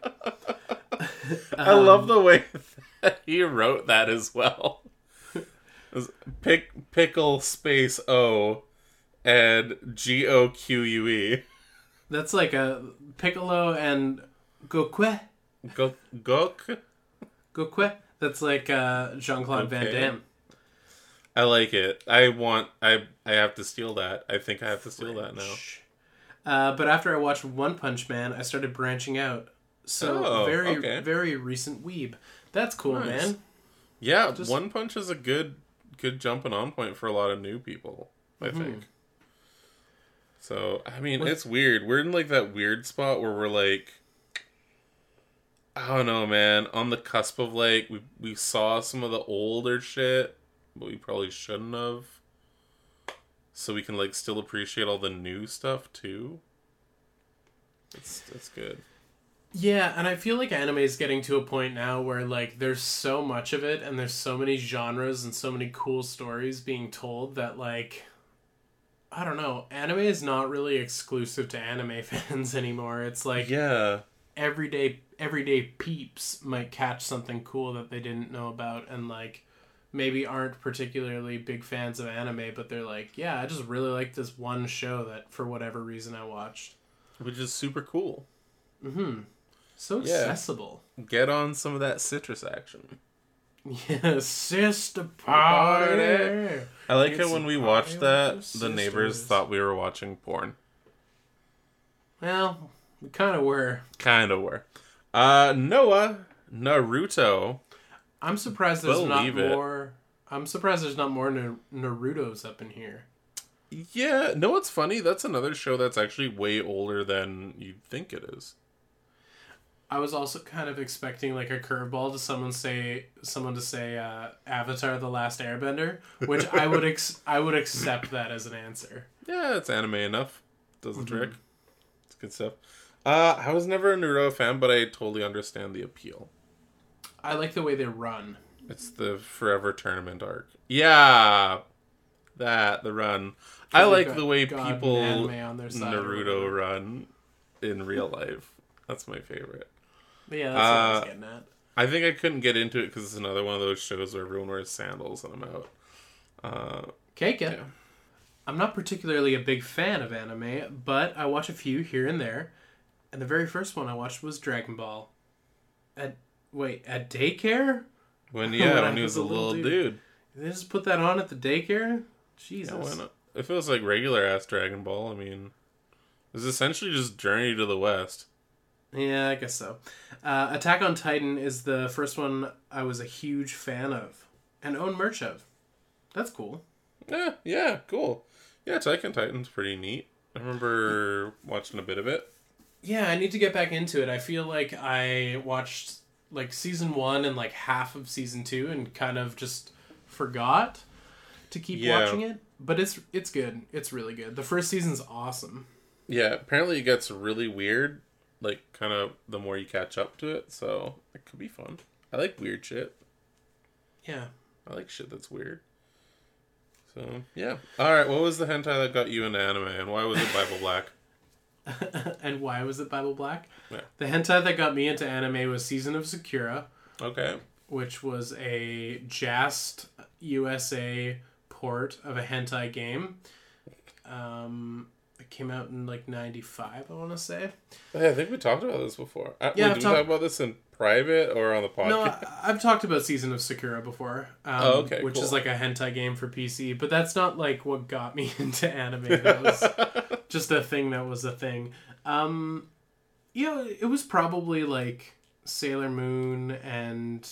I love the way that he wrote that as well. Pick pickle space O and G O Q U E. That's like a Piccolo and Goku. Go Gok. Goku. That's like uh, Jean Claude Van Damme. I like it. I want. I. I have to steal that. I think I have to steal that now. Uh, but after I watched One Punch Man, I started branching out. So Oh, very, okay. very recent weeb. That's cool, Nice. man. Yeah, Just- One Punch is a good, good jumping on point for a lot of new people. I Mm-hmm. think. So I mean, it's weird. We're in like that weird spot where we're like, I don't know, man. On the cusp of like, we we saw some of the older shit, but we probably shouldn't have. So we can like still appreciate all the new stuff too. That's it's good. Yeah, and I feel like anime is getting to a point now where like there's so much of it and there's so many genres and so many cool stories being told that like I don't know, anime is not really exclusive to anime [LAUGHS] fans anymore. It's like Yeah. everyday everyday peeps might catch something cool that they didn't know about and like maybe aren't particularly big fans of anime, but they're like, yeah, I just really like this one show that for whatever reason I watched. Which is super cool. Hmm. So Yeah. accessible. Get on some of that citrus action. [LAUGHS] Yeah, sister party. I like It's it when we watched that. the The neighbors thought we were watching porn. Well, we kind of were. Kind of were. Uh, Noah Naruto. I'm surprised there's Believe not it. more. I'm surprised there's not more Nar- Naruto's up in here. Yeah, no, what's funny? That's another show that's actually way older than you'd think it is. I was also kind of expecting like a curveball to someone say someone to say uh, Avatar: The Last Airbender, which I would ex- [LAUGHS] I would accept that as an answer. Yeah, it's anime enough. Does the trick. It's good stuff. Uh, I was never a Naruto fan, but I totally understand the appeal. I like the way they run. It's the Forever Tournament arc. Yeah, that the run. I like got the way people anime on their side or Naruto run in real life. That's my favorite. Yeah, that's what I was Uh, getting at. I think I couldn't get into it because it's another one of those shows where everyone wears sandals and I'm out. Uh, Keika. yeah. I'm not particularly a big fan of anime, but I watch a few here and there. And the very first one I watched was Dragon Ball. At wait, at daycare? when [LAUGHS] When yeah, I when he was was a little little dude. dude. They just put that on at the daycare? Jesus. Yeah? If it was like regular ass Dragon Ball, I mean, it was essentially just Journey to the West. Yeah, I guess so. Uh, Attack on Titan is the first one I was a huge fan of and own merch of. That's cool. Yeah, yeah, cool. Yeah, Attack on Titan's pretty neat. I remember watching a bit of it. Yeah, I need to get back into it. I feel like I watched like season one and like half of season two and kind of just forgot to keep Yeah. watching it. But it's it's good. It's really good. The first season's awesome. Yeah, apparently it gets really weird, like kind of the more you catch up to it. So it could be fun. I like weird shit. Yeah. I like shit that's weird. So yeah. All right. What was the hentai that got you into anime, and why was it Bible Black? [LAUGHS] and why was it Bible Black? Yeah. The hentai that got me into anime was Season of Sakura, Okay. which was a Jast USA port of a hentai game. Um, I came out in like '95, I want to say. Hey, I think we talked about this before. Uh, Yeah, wait, I've we talked- talk about this in private or on the podcast? No, I, I've talked about Season of Sakura before. Um, Oh, okay, Which cool. is like a hentai game for PC, but that's not like what got me [LAUGHS] into anime. [LAUGHS] That was just a thing that was a thing. Um, you know, it was probably like Sailor Moon and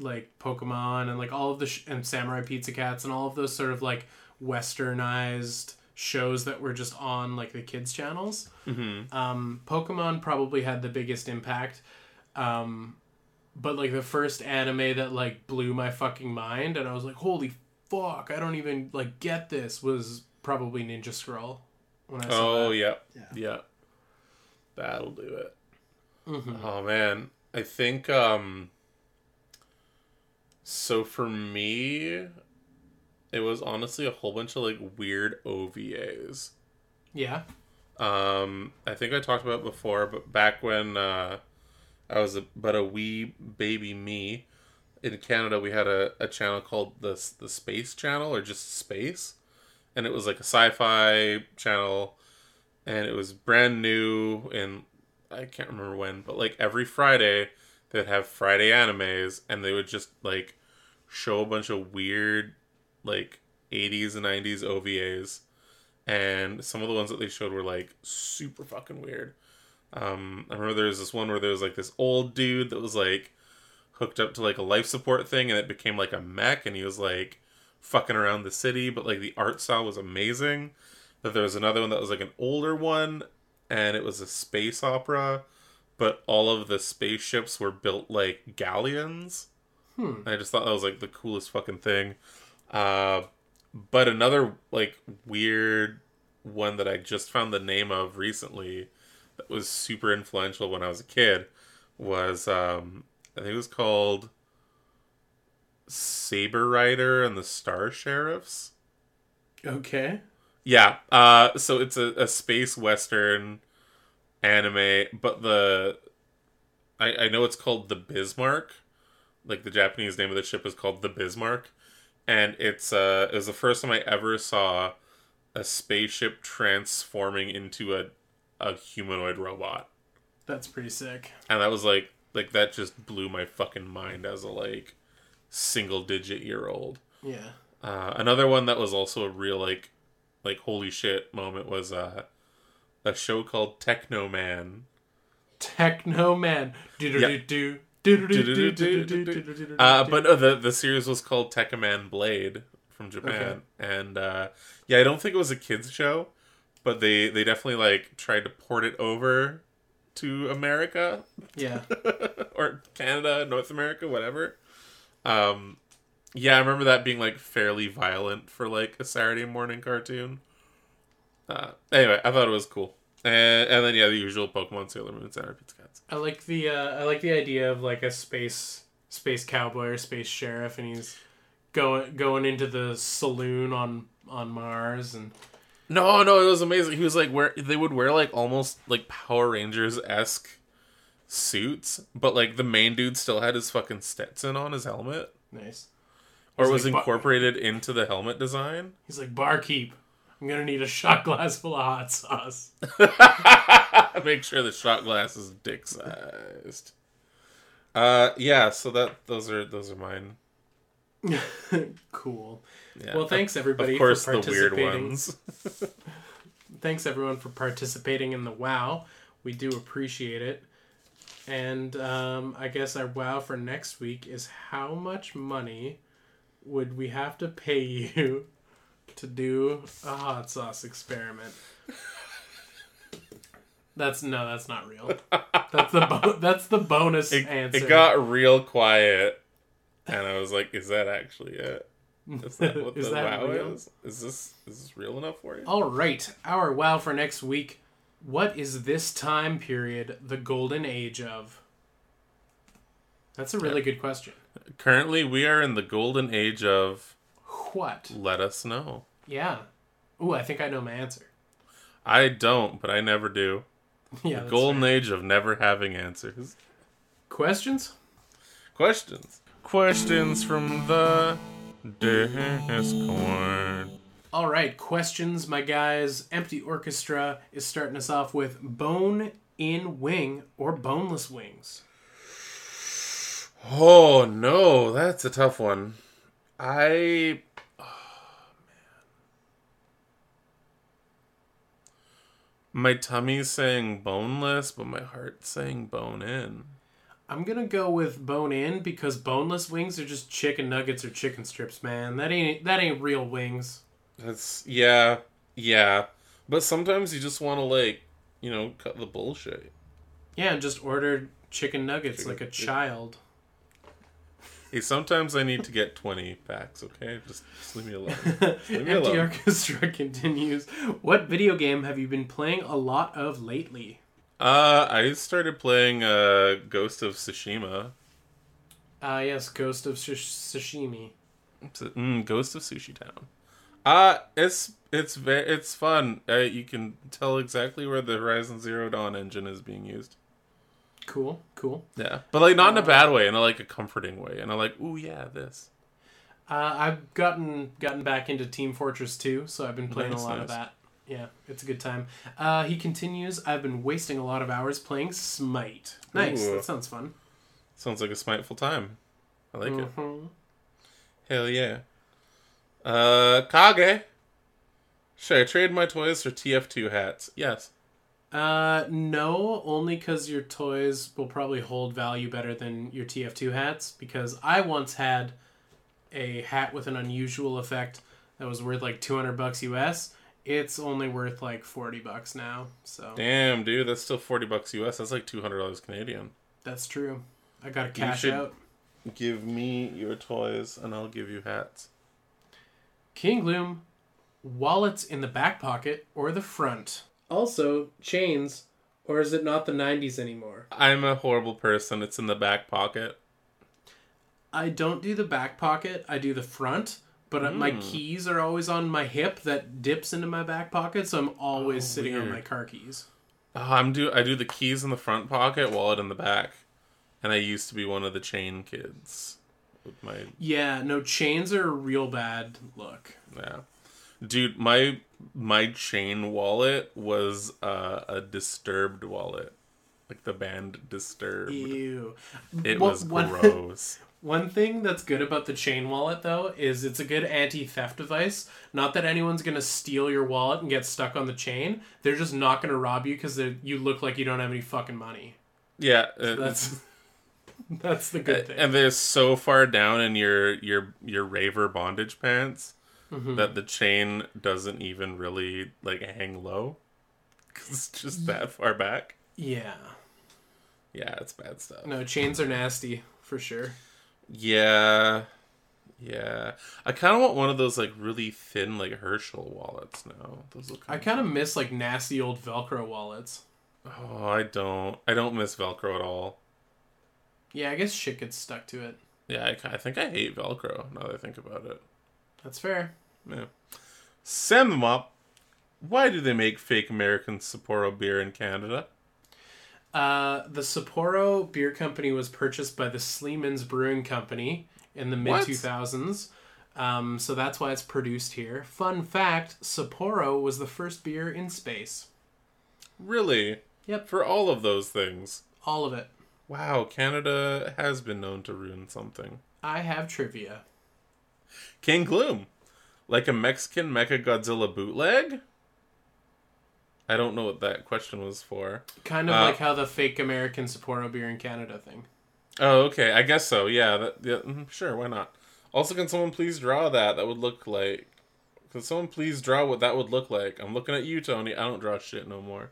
like Pokemon and like all of the sh- and Samurai Pizza Cats and all of those sort of like westernized shows that were just on like the kids channels. Mm-hmm. Um, Pokemon probably had the biggest impact. Um, but like the first anime that like blew my fucking mind and I was like, holy fuck, I don't even like get this was probably Ninja Scroll. When I saw Oh that. yeah. yeah, That'll do it. Oh man, I think um. So for me, it was honestly a whole bunch of like weird OVAs. Yeah. Um, I think I talked about it before, but back when uh, I was a, but a wee baby me in Canada, we had a, a channel called the the Space Channel or just Space, and it was like a sci-fi channel, and it was brand new and I can't remember when, but like every Friday they'd have Friday animes, and they would just like show a bunch of weird like 80s and 90s OVAs and some of the ones that they showed were like super fucking weird. Um, I remember there was this one where there was like this old dude that was like hooked up to like a life support thing, and it became like a mech, and he was like fucking around the city, but like the art style was amazing. That there was another one that was like an older one, and it was a space opera, but all of the spaceships were built like galleons. Hmm. I just thought that was like the coolest fucking thing. Uh, but another like weird one that I just found the name of recently that was super influential when I was a kid was um I think it was called Saber Rider and the Star Sheriffs. Okay. Yeah. Uh so it's a, a space western anime, but the I, I know it's called the Bismarck. Like the Japanese name of the ship is called the Bismarck and it's uh, it was the first time I ever saw a spaceship transforming into a a humanoid robot. That's pretty sick. And that was like like that just blew my fucking mind as a like single digit year old. Yeah. Uh, another one that was also a real like like holy shit moment was uh, a show called Teknoman. Techno Man. Do do do do uh, but uh, the the series was called Tekkaman Blade from Japan, and uh, yeah, I don't think it was a kids show, but they they definitely like tried to port it over to America Yeah. [LAUGHS] or Canada, North America, whatever. Um, yeah, I remember that being like fairly violent for like a Saturday morning cartoon. Uh, anyway, I thought it was cool, and and then yeah, the usual Pokemon, Sailor Moon, Sailor Pizza Cats. I like the uh, I like the idea of like a space space cowboy or space sheriff, and he's going going into the saloon on on Mars, and No, no, it was amazing. He was like where they would wear like almost like Power Rangers esque suits, but like the main dude still had his fucking Stetson on his helmet, nice. or He's was like, "Bar- incorporated into the helmet design. He's like barkeep. I'm gonna need a shot glass full of hot sauce. [LAUGHS] Make sure the shot glass is dick sized. Uh, yeah. So that those are those are mine. [LAUGHS] cool. Yeah. Well, thanks everybody Of course, for the weird participating. ones. [LAUGHS] Thanks everyone for participating in the WoW. We do appreciate it. And um, I guess our WoW for next week is how much money would we have to pay you to do a hot sauce experiment? That's no, that's not real. That's the bo- that's the bonus It, answer. it got real quiet, and I was like, "Is that actually it? Is that what [LAUGHS] Is the that wow real? is? Is this is this real enough for you?" All right, our WoW for next week. What is this time period the golden age of? That's a really good question. Currently, we are in the golden age of What? let us know. Yeah. Ooh, I think I know my answer. I don't, but I never do. [LAUGHS] Yeah. The golden fair. age of never having answers. questions. Questions. Questions from the Discord. All right, questions, my guys. Empty Orchestra is starting us off with bone in wing or boneless wings. Oh no, that's a tough one. I My tummy's saying boneless, but my heart's saying bone in. I'm gonna go with bone in because boneless wings are just chicken nuggets or chicken strips, man. That ain't that ain't real wings. That's yeah, yeah. But sometimes you just want to like, you know, cut the bullshit. Yeah, and just order chicken nuggets Chicken- like a child. Hey, sometimes I need to get twenty packs. Okay, just, just leave me alone. [LAUGHS] Leave me Empty alone. Orchestra [LAUGHS] continues. What video game have you been playing a lot of lately? Uh, I started playing uh Ghost of Tsushima. Ah, yes, Ghost of Shish- Sashimi. Mm, Ghost of Sushi Town. Uh it's it's very it's fun. Uh, you can tell exactly where the Horizon Zero Dawn engine is being used. Cool, cool. Yeah, but like not in a bad way, in a like a comforting way, and I like, ooh yeah, this. Uh, I've gotten gotten back into Team Fortress 2, so I've been playing Nice, a lot of that. Yeah, it's a good time. Uh, he continues, I've been wasting a lot of hours playing Smite. Nice, Ooh. that sounds fun. Sounds like a spiteful time. I like it. Mhm. Hell yeah. Uh, Kage. Should I trade my toys for TF2 hats? Yes. Uh, no, only because your toys will probably hold value better than your TF2 hats. Because I once had a hat with an unusual effect that was worth like 200 bucks US. It's only worth like 40 bucks now. So Damn, dude, that's still forty bucks US. That's like two hundred dollars Canadian. that's true. I gotta cash should- out. Give me your toys, and I'll give you hats. King Gloom, wallets in the back pocket or the front. Also, chains, or is it not the 90s anymore? I'm a horrible person. It's in the back pocket. I don't do the back pocket, I do the front, but my Hmm. keys are always on my hip that dips into my back pocket, so I'm always Oh, sitting on my car keys. Oh, I'm do I do the keys in the front pocket, wallet in the back, and I used to be one of the chain kids with my Yeah, no, chains are a real bad look. yeah, dude. My my chain wallet was uh, a disturbed wallet, like the band Disturbed. Ew. It was one- gross. [LAUGHS] One thing that's good about the chain wallet, though, is it's a good anti theft device. Not that anyone's going to steal your wallet and get stuck on the chain. They're just not going to rob you because you look like you don't have any fucking money. yeah, uh, That's [LAUGHS] that's the good thing. and they're so far down in your your your raver bondage pants Mm-hmm. that the chain doesn't even really like hang low because it's just that far back. yeah. Yeah, it's bad stuff. No, chains are nasty, for sure. Yeah, yeah. I kind of want one of those like really thin like Herschel wallets now. Those look. I kind of miss, like, nasty old Velcro wallets. oh, I don't. I don't miss Velcro at all. Yeah, I guess shit gets stuck to it. Yeah, I, I think I hate Velcro now that I think about it. That's fair. Yeah. Sam the Mop. Why do they make fake American Sapporo beer in Canada? Uh, the Sapporo Beer Company was purchased by the Sleeman's Brewing Company in the mid 2000s. Um, so that's why it's produced here. Fun fact Sapporo was the first beer in space. Really? Yep. For all of those things. All of it. Wow, Canada has been known to ruin something. I have trivia. King Gloom. Like a Mexican Mecha Godzilla bootleg? I don't know what that question was for. Kind of Uh, like how the fake American Sapporo beer in Canada thing. Oh, okay. I guess so. Yeah. That, yeah mhm, sure. Why not? Also, can someone please draw that? That would look like. Can someone please draw what that would look like? I'm looking at you, Tony. I don't draw shit no more.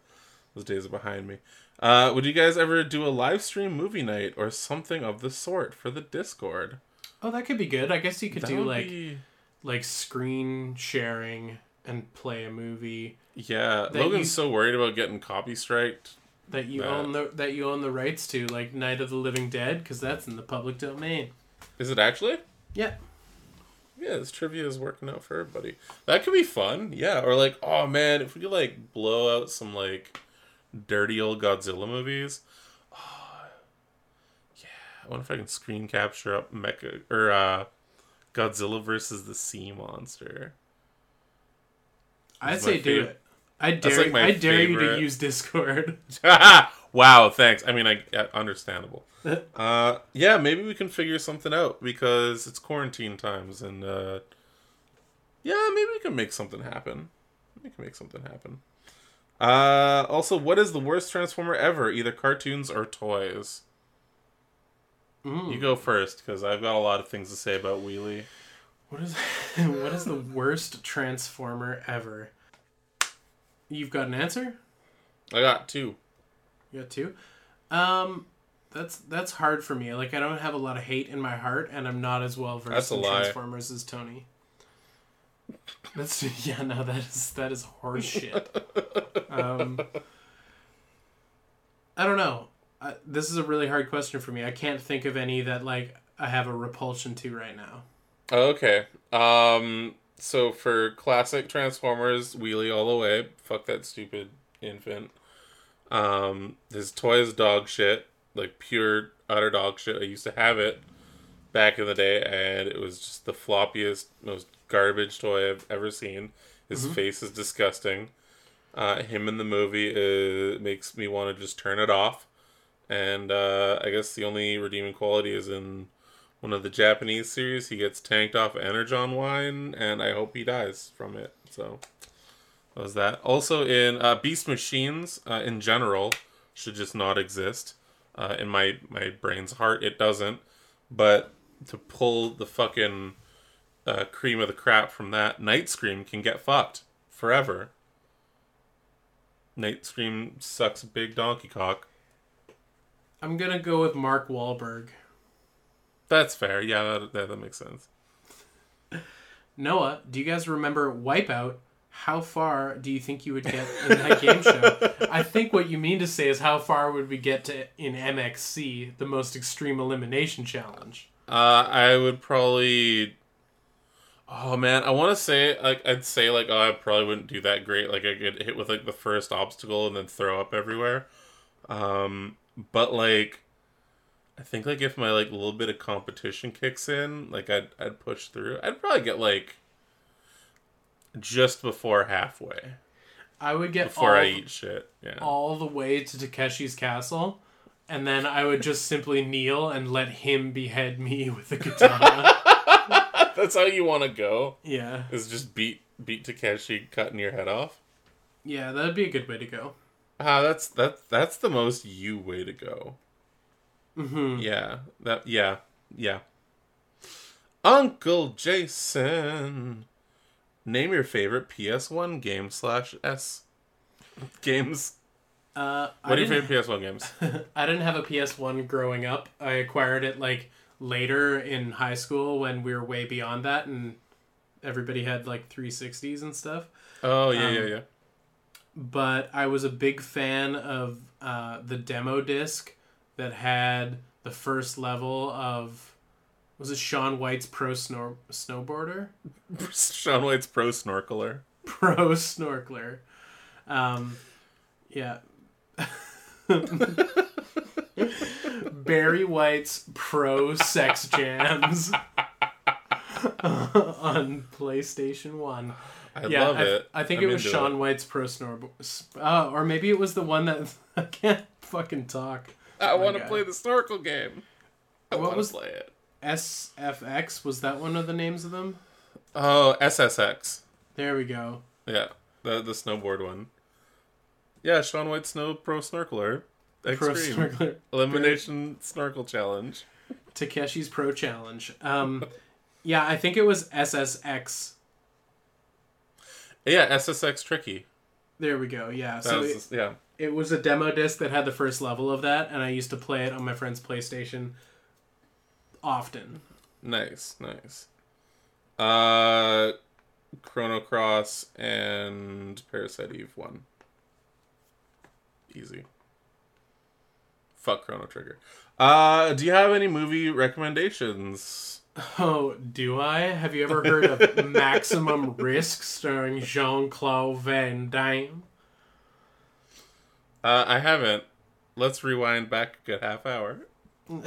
Those days are behind me. Uh, would you guys ever do a live stream movie night or something of the sort for the Discord? Oh, that could be good. I guess you could That do like be- like screen sharing and play a movie Yeah, Logan's you- so worried about getting copy striked. that you That- own the that you own the rights to, like Night of the Living Dead, because that's in the public domain. Is it actually? Yeah. Yeah, this trivia is working out for everybody. That could be fun. Yeah, or like, oh man, if we could like blow out some like dirty old Godzilla movies. I wonder if I can screen capture up Mecha or uh, Godzilla versus the Sea Monster. I'd say do it. I dare like, I dare you to use Discord. [LAUGHS] [LAUGHS] wow, thanks. I mean, I understandable. uh, yeah, maybe we can figure something out because it's quarantine times, and uh, yeah, maybe we can make something happen. We can make something happen. Uh, also, what is the worst Transformer ever? Either cartoons or toys. You go first because I've got a lot of things to say about Wheelie. What is [LAUGHS] what is the worst Transformer ever? You've got an answer? I got two. You got two? Um that's that's hard for me. Like I don't have a lot of hate in my heart and I'm not as well versed in lie. Transformers as Tony. That's [LAUGHS] yeah, no, that is that is horse shit. [LAUGHS] um I don't know. This is a really hard question for me. I can't think of any that like I have a repulsion to right now. Okay. Um. So for classic Transformers, Wheelie all the way. Fuck that stupid infant. Um. His toy is dog shit, like pure utter dog shit. I used to have it back in the day, and it was just the floppiest, most garbage toy I've ever seen. His face is disgusting. Uh, him in the movie uh, makes me want to just turn it off. And uh, I guess the only redeeming quality is in one of the Japanese series. He gets tanked off Energon wine, and I hope he dies from it. So that was that. Also in uh, Beast Machines, uh, in general, should just not exist. Uh, in my my brain's heart, it doesn't. But to pull the fucking uh, cream of the crap from that, Nightscream can get fucked forever. Nightscream sucks big donkey cock. I'm gonna go with Mark Wahlberg. That's fair. Yeah, that, that, that makes sense. Noah, do you guys remember Wipeout? How far do you think you would get in that game show? I think what you mean to say is how far would we get to in MXC, the most extreme elimination challenge? Uh, I would probably. Oh man, I want to say like I'd say like oh I probably wouldn't do that great. Like I get hit with like the first obstacle and then throw up everywhere. Um, but like, I think like if my like little bit of competition kicks in, like I'd I'd push through. I'd probably get like just before halfway I would get before all, I eat shit. Yeah. all the way to Takeshi's castle, and then I would just simply kneel and let him behead me [LAUGHS] with a katana. [LAUGHS] That's how you want to go. yeah, Is just beat beat Takeshi cutting your head off. yeah, that'd be a good way to go. Ah, that's that that's the most you way to go. hmm Yeah, that yeah yeah. Uncle Jason, name your favorite PS1 game slash S games. Uh, I What are your favorite PS1 games? [LAUGHS] I didn't have a PS1 growing up. I acquired it like later in high school when we were way beyond that and everybody had like 360s and stuff. Oh yeah Um, yeah yeah. But I was a big fan of uh, the demo disc that had the first level of was it Shaun White's Pro Snor- Snowboarder? [LAUGHS] Shaun White's Pro Snorkeler. Pro Snorkeler. Um, yeah. [LAUGHS] Barry White's Pro Sex Jams [LAUGHS] on PlayStation 1. I yeah, love I, it. I think I'm it was Shaun White's Pro Snowboard. Uh, or maybe it was the one that [LAUGHS] I can't fucking talk. I want to play the snorkel game. I What want was- to play it. SFX was that one of the names of them? Oh, SSX. There we go. Yeah, the the snowboard one. Yeah, Sean White Snow Pro Snorkeler. Pro Snorkeler. Elimination Snorkel Challenge. Takeshi's Pro Challenge. Um, [LAUGHS] yeah, I think it was SSX. Yeah, SSX Tricky. There we go. Yeah, That so was it, yeah. it was a demo disc that had the first level of that, and I used to play it on my friend's PlayStation often. Nice, nice. Uh, Chrono Cross and Parasite Eve one. Easy. Fuck Chrono Trigger. Uh, do you have any movie recommendations? Oh, do I? Have you ever heard of [LAUGHS] Maximum Risk starring Jean Claude Van Damme? Uh, I haven't. Let's rewind back a good half hour. [LAUGHS]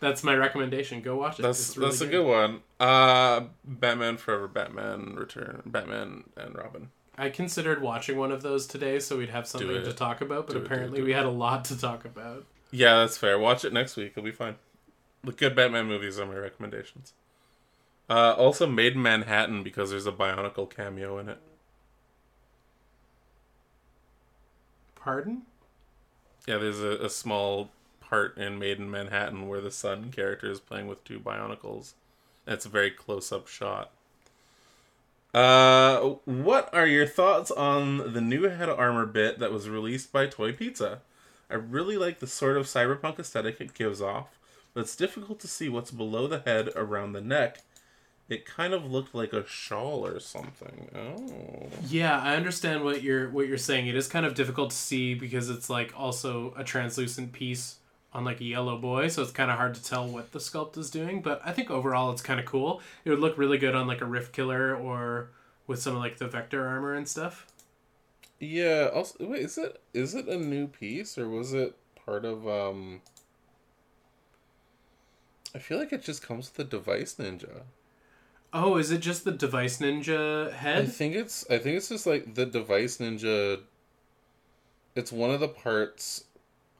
that's my recommendation. Go watch it. That's really that's a good one. Uh, Batman Forever, Batman Return, Batman and Robin. I considered watching one of those today so we'd have something to talk about, but Do it, do it, apparently do we had a lot to talk about. Yeah, that's fair. Watch it next week. It'll be fine. The good Batman movies are my recommendations. Uh, also, Maid in Manhattan because there's a Bionicle cameo in it. Pardon? Yeah, there's a, a small part in Maid in Manhattan where the son character is playing with two Bionicles. It's a very close up shot. Uh, what are your thoughts on the new head armor bit that was released by Toy Pizza? I really like the sort of cyberpunk aesthetic it gives off, but it's difficult to see what's below the head around the neck. It kind of looked like a shawl or something. Oh. Yeah, I understand what you're what you're saying. It is kind of difficult to see because it's like also a translucent piece on like a yellow boy, so it's kind of hard to tell what the sculpt is doing. But I think overall it's kind of cool. It would look really good on like a Rift Killer or with some of like the vector armor and stuff. Yeah. Also, wait, is it is it a new piece or was it part of um? I feel like it just comes with the device ninja. Oh, is it just the Device Ninja head? I think it's I think it's just like the device ninja. It's one of the parts.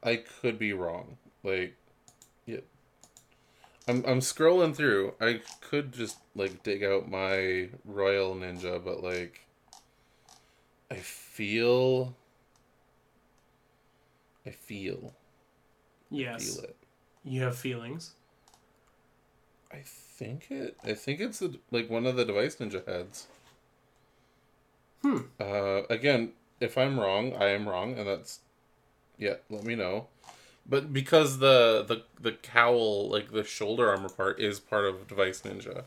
I could be wrong. Like, yeah. I'm I'm scrolling through. I could just like dig out my Royal Ninja, but like, I feel. I feel. yes. Feel it. You have feelings. I think it. I think it's the, like one of the device ninja heads. Hmm. Uh, again, if I'm wrong, I am wrong, and that's yeah. Let me know. But because the the the cowl, like the shoulder armor part, is part of device ninja,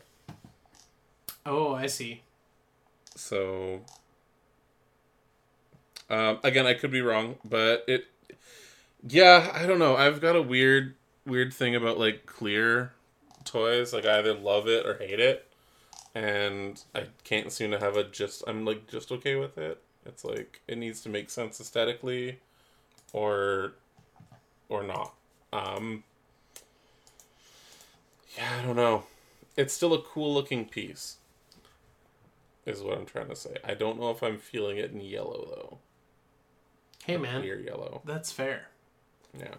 Oh, I see. so um, again, I could be wrong, but it. Yeah, I don't know. I've got a weird weird thing about like clear toys. Like I either love it or hate it, and I can't seem to have a just. I'm like just okay with it. It's like it needs to make sense aesthetically, or or not. Um. Yeah, I don't know. It's still a cool looking piece. Is what I'm trying to say. I don't know if I'm feeling it in yellow though. Hey man, Clear yellow. that's fair. Yeah.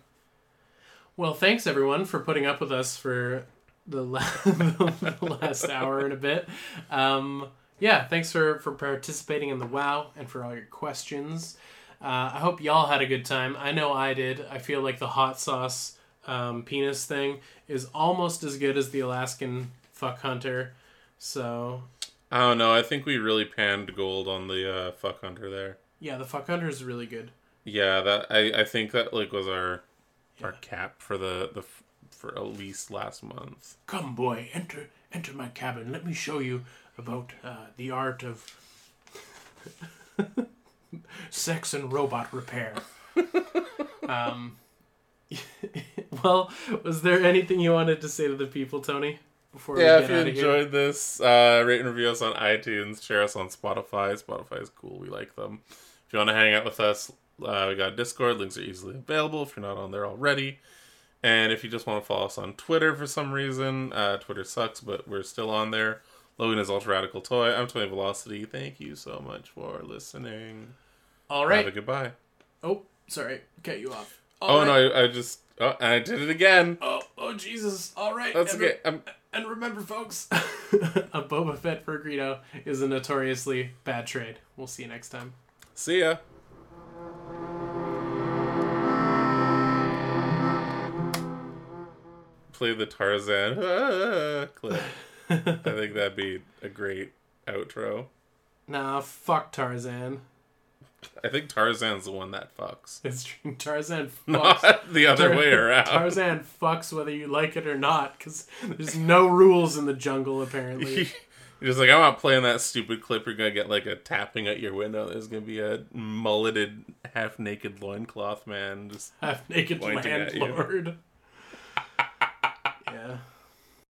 Well, thanks everyone for putting up with us for the, [LAUGHS] the last hour and a bit. Um, yeah, thanks for for participating in the WoW and for all your questions. Uh, I hope y'all had a good time. I know I did. I feel like the hot sauce um, penis thing is almost as good as the Alaskan fuck hunter. So I don't know. I think we really panned gold on the uh, fuck hunter there. yeah, the fuck hunter is really good. Yeah, that I, I think that like was our our cap for the the for at least last month. Come, boy, enter enter my cabin. Let me show you about uh, the art of [LAUGHS] sex and robot repair. [LAUGHS] um, [LAUGHS] well, was there anything you wanted to say to the people, Tony? Before Yeah, we if you out of here. enjoyed this, uh, rate and review us on iTunes, share us on Spotify. Spotify is cool. We like them. If you want to hang out with us, uh, we got Discord. Links are easily available if you're not on there already. And if you just want to follow us on Twitter for some reason, uh, Twitter sucks, but we're still on there. Logan is Ultra Radical Toy. I'm Tony Velocity. Thank you so much for listening. All right. Have a goodbye. Oh, sorry, cut you off. Oh All right. no, I, I just oh, I did it again. Oh, oh Jesus! All right. That's and, okay. I'm, and remember, folks, [LAUGHS] a Boba Fett for Greedo is a notoriously bad trade. We'll see you next time. see ya. Play the Tarzan [LAUGHS] clip. I think that'd be a great outro. Nah, fuck Tarzan. I think Tarzan's the one that fucks, [LAUGHS] It's true. Tarzan [LAUGHS] fucks. not the other Tar- way around. Tarzan fucks whether you like it or not, because there's no rules in the jungle apparently. You're just like, I'm not playing that stupid clip. You're gonna get like a tapping at your window. There's gonna be a mulleted, half naked loincloth man just Half naked Pointing at you. landlord. Yeah.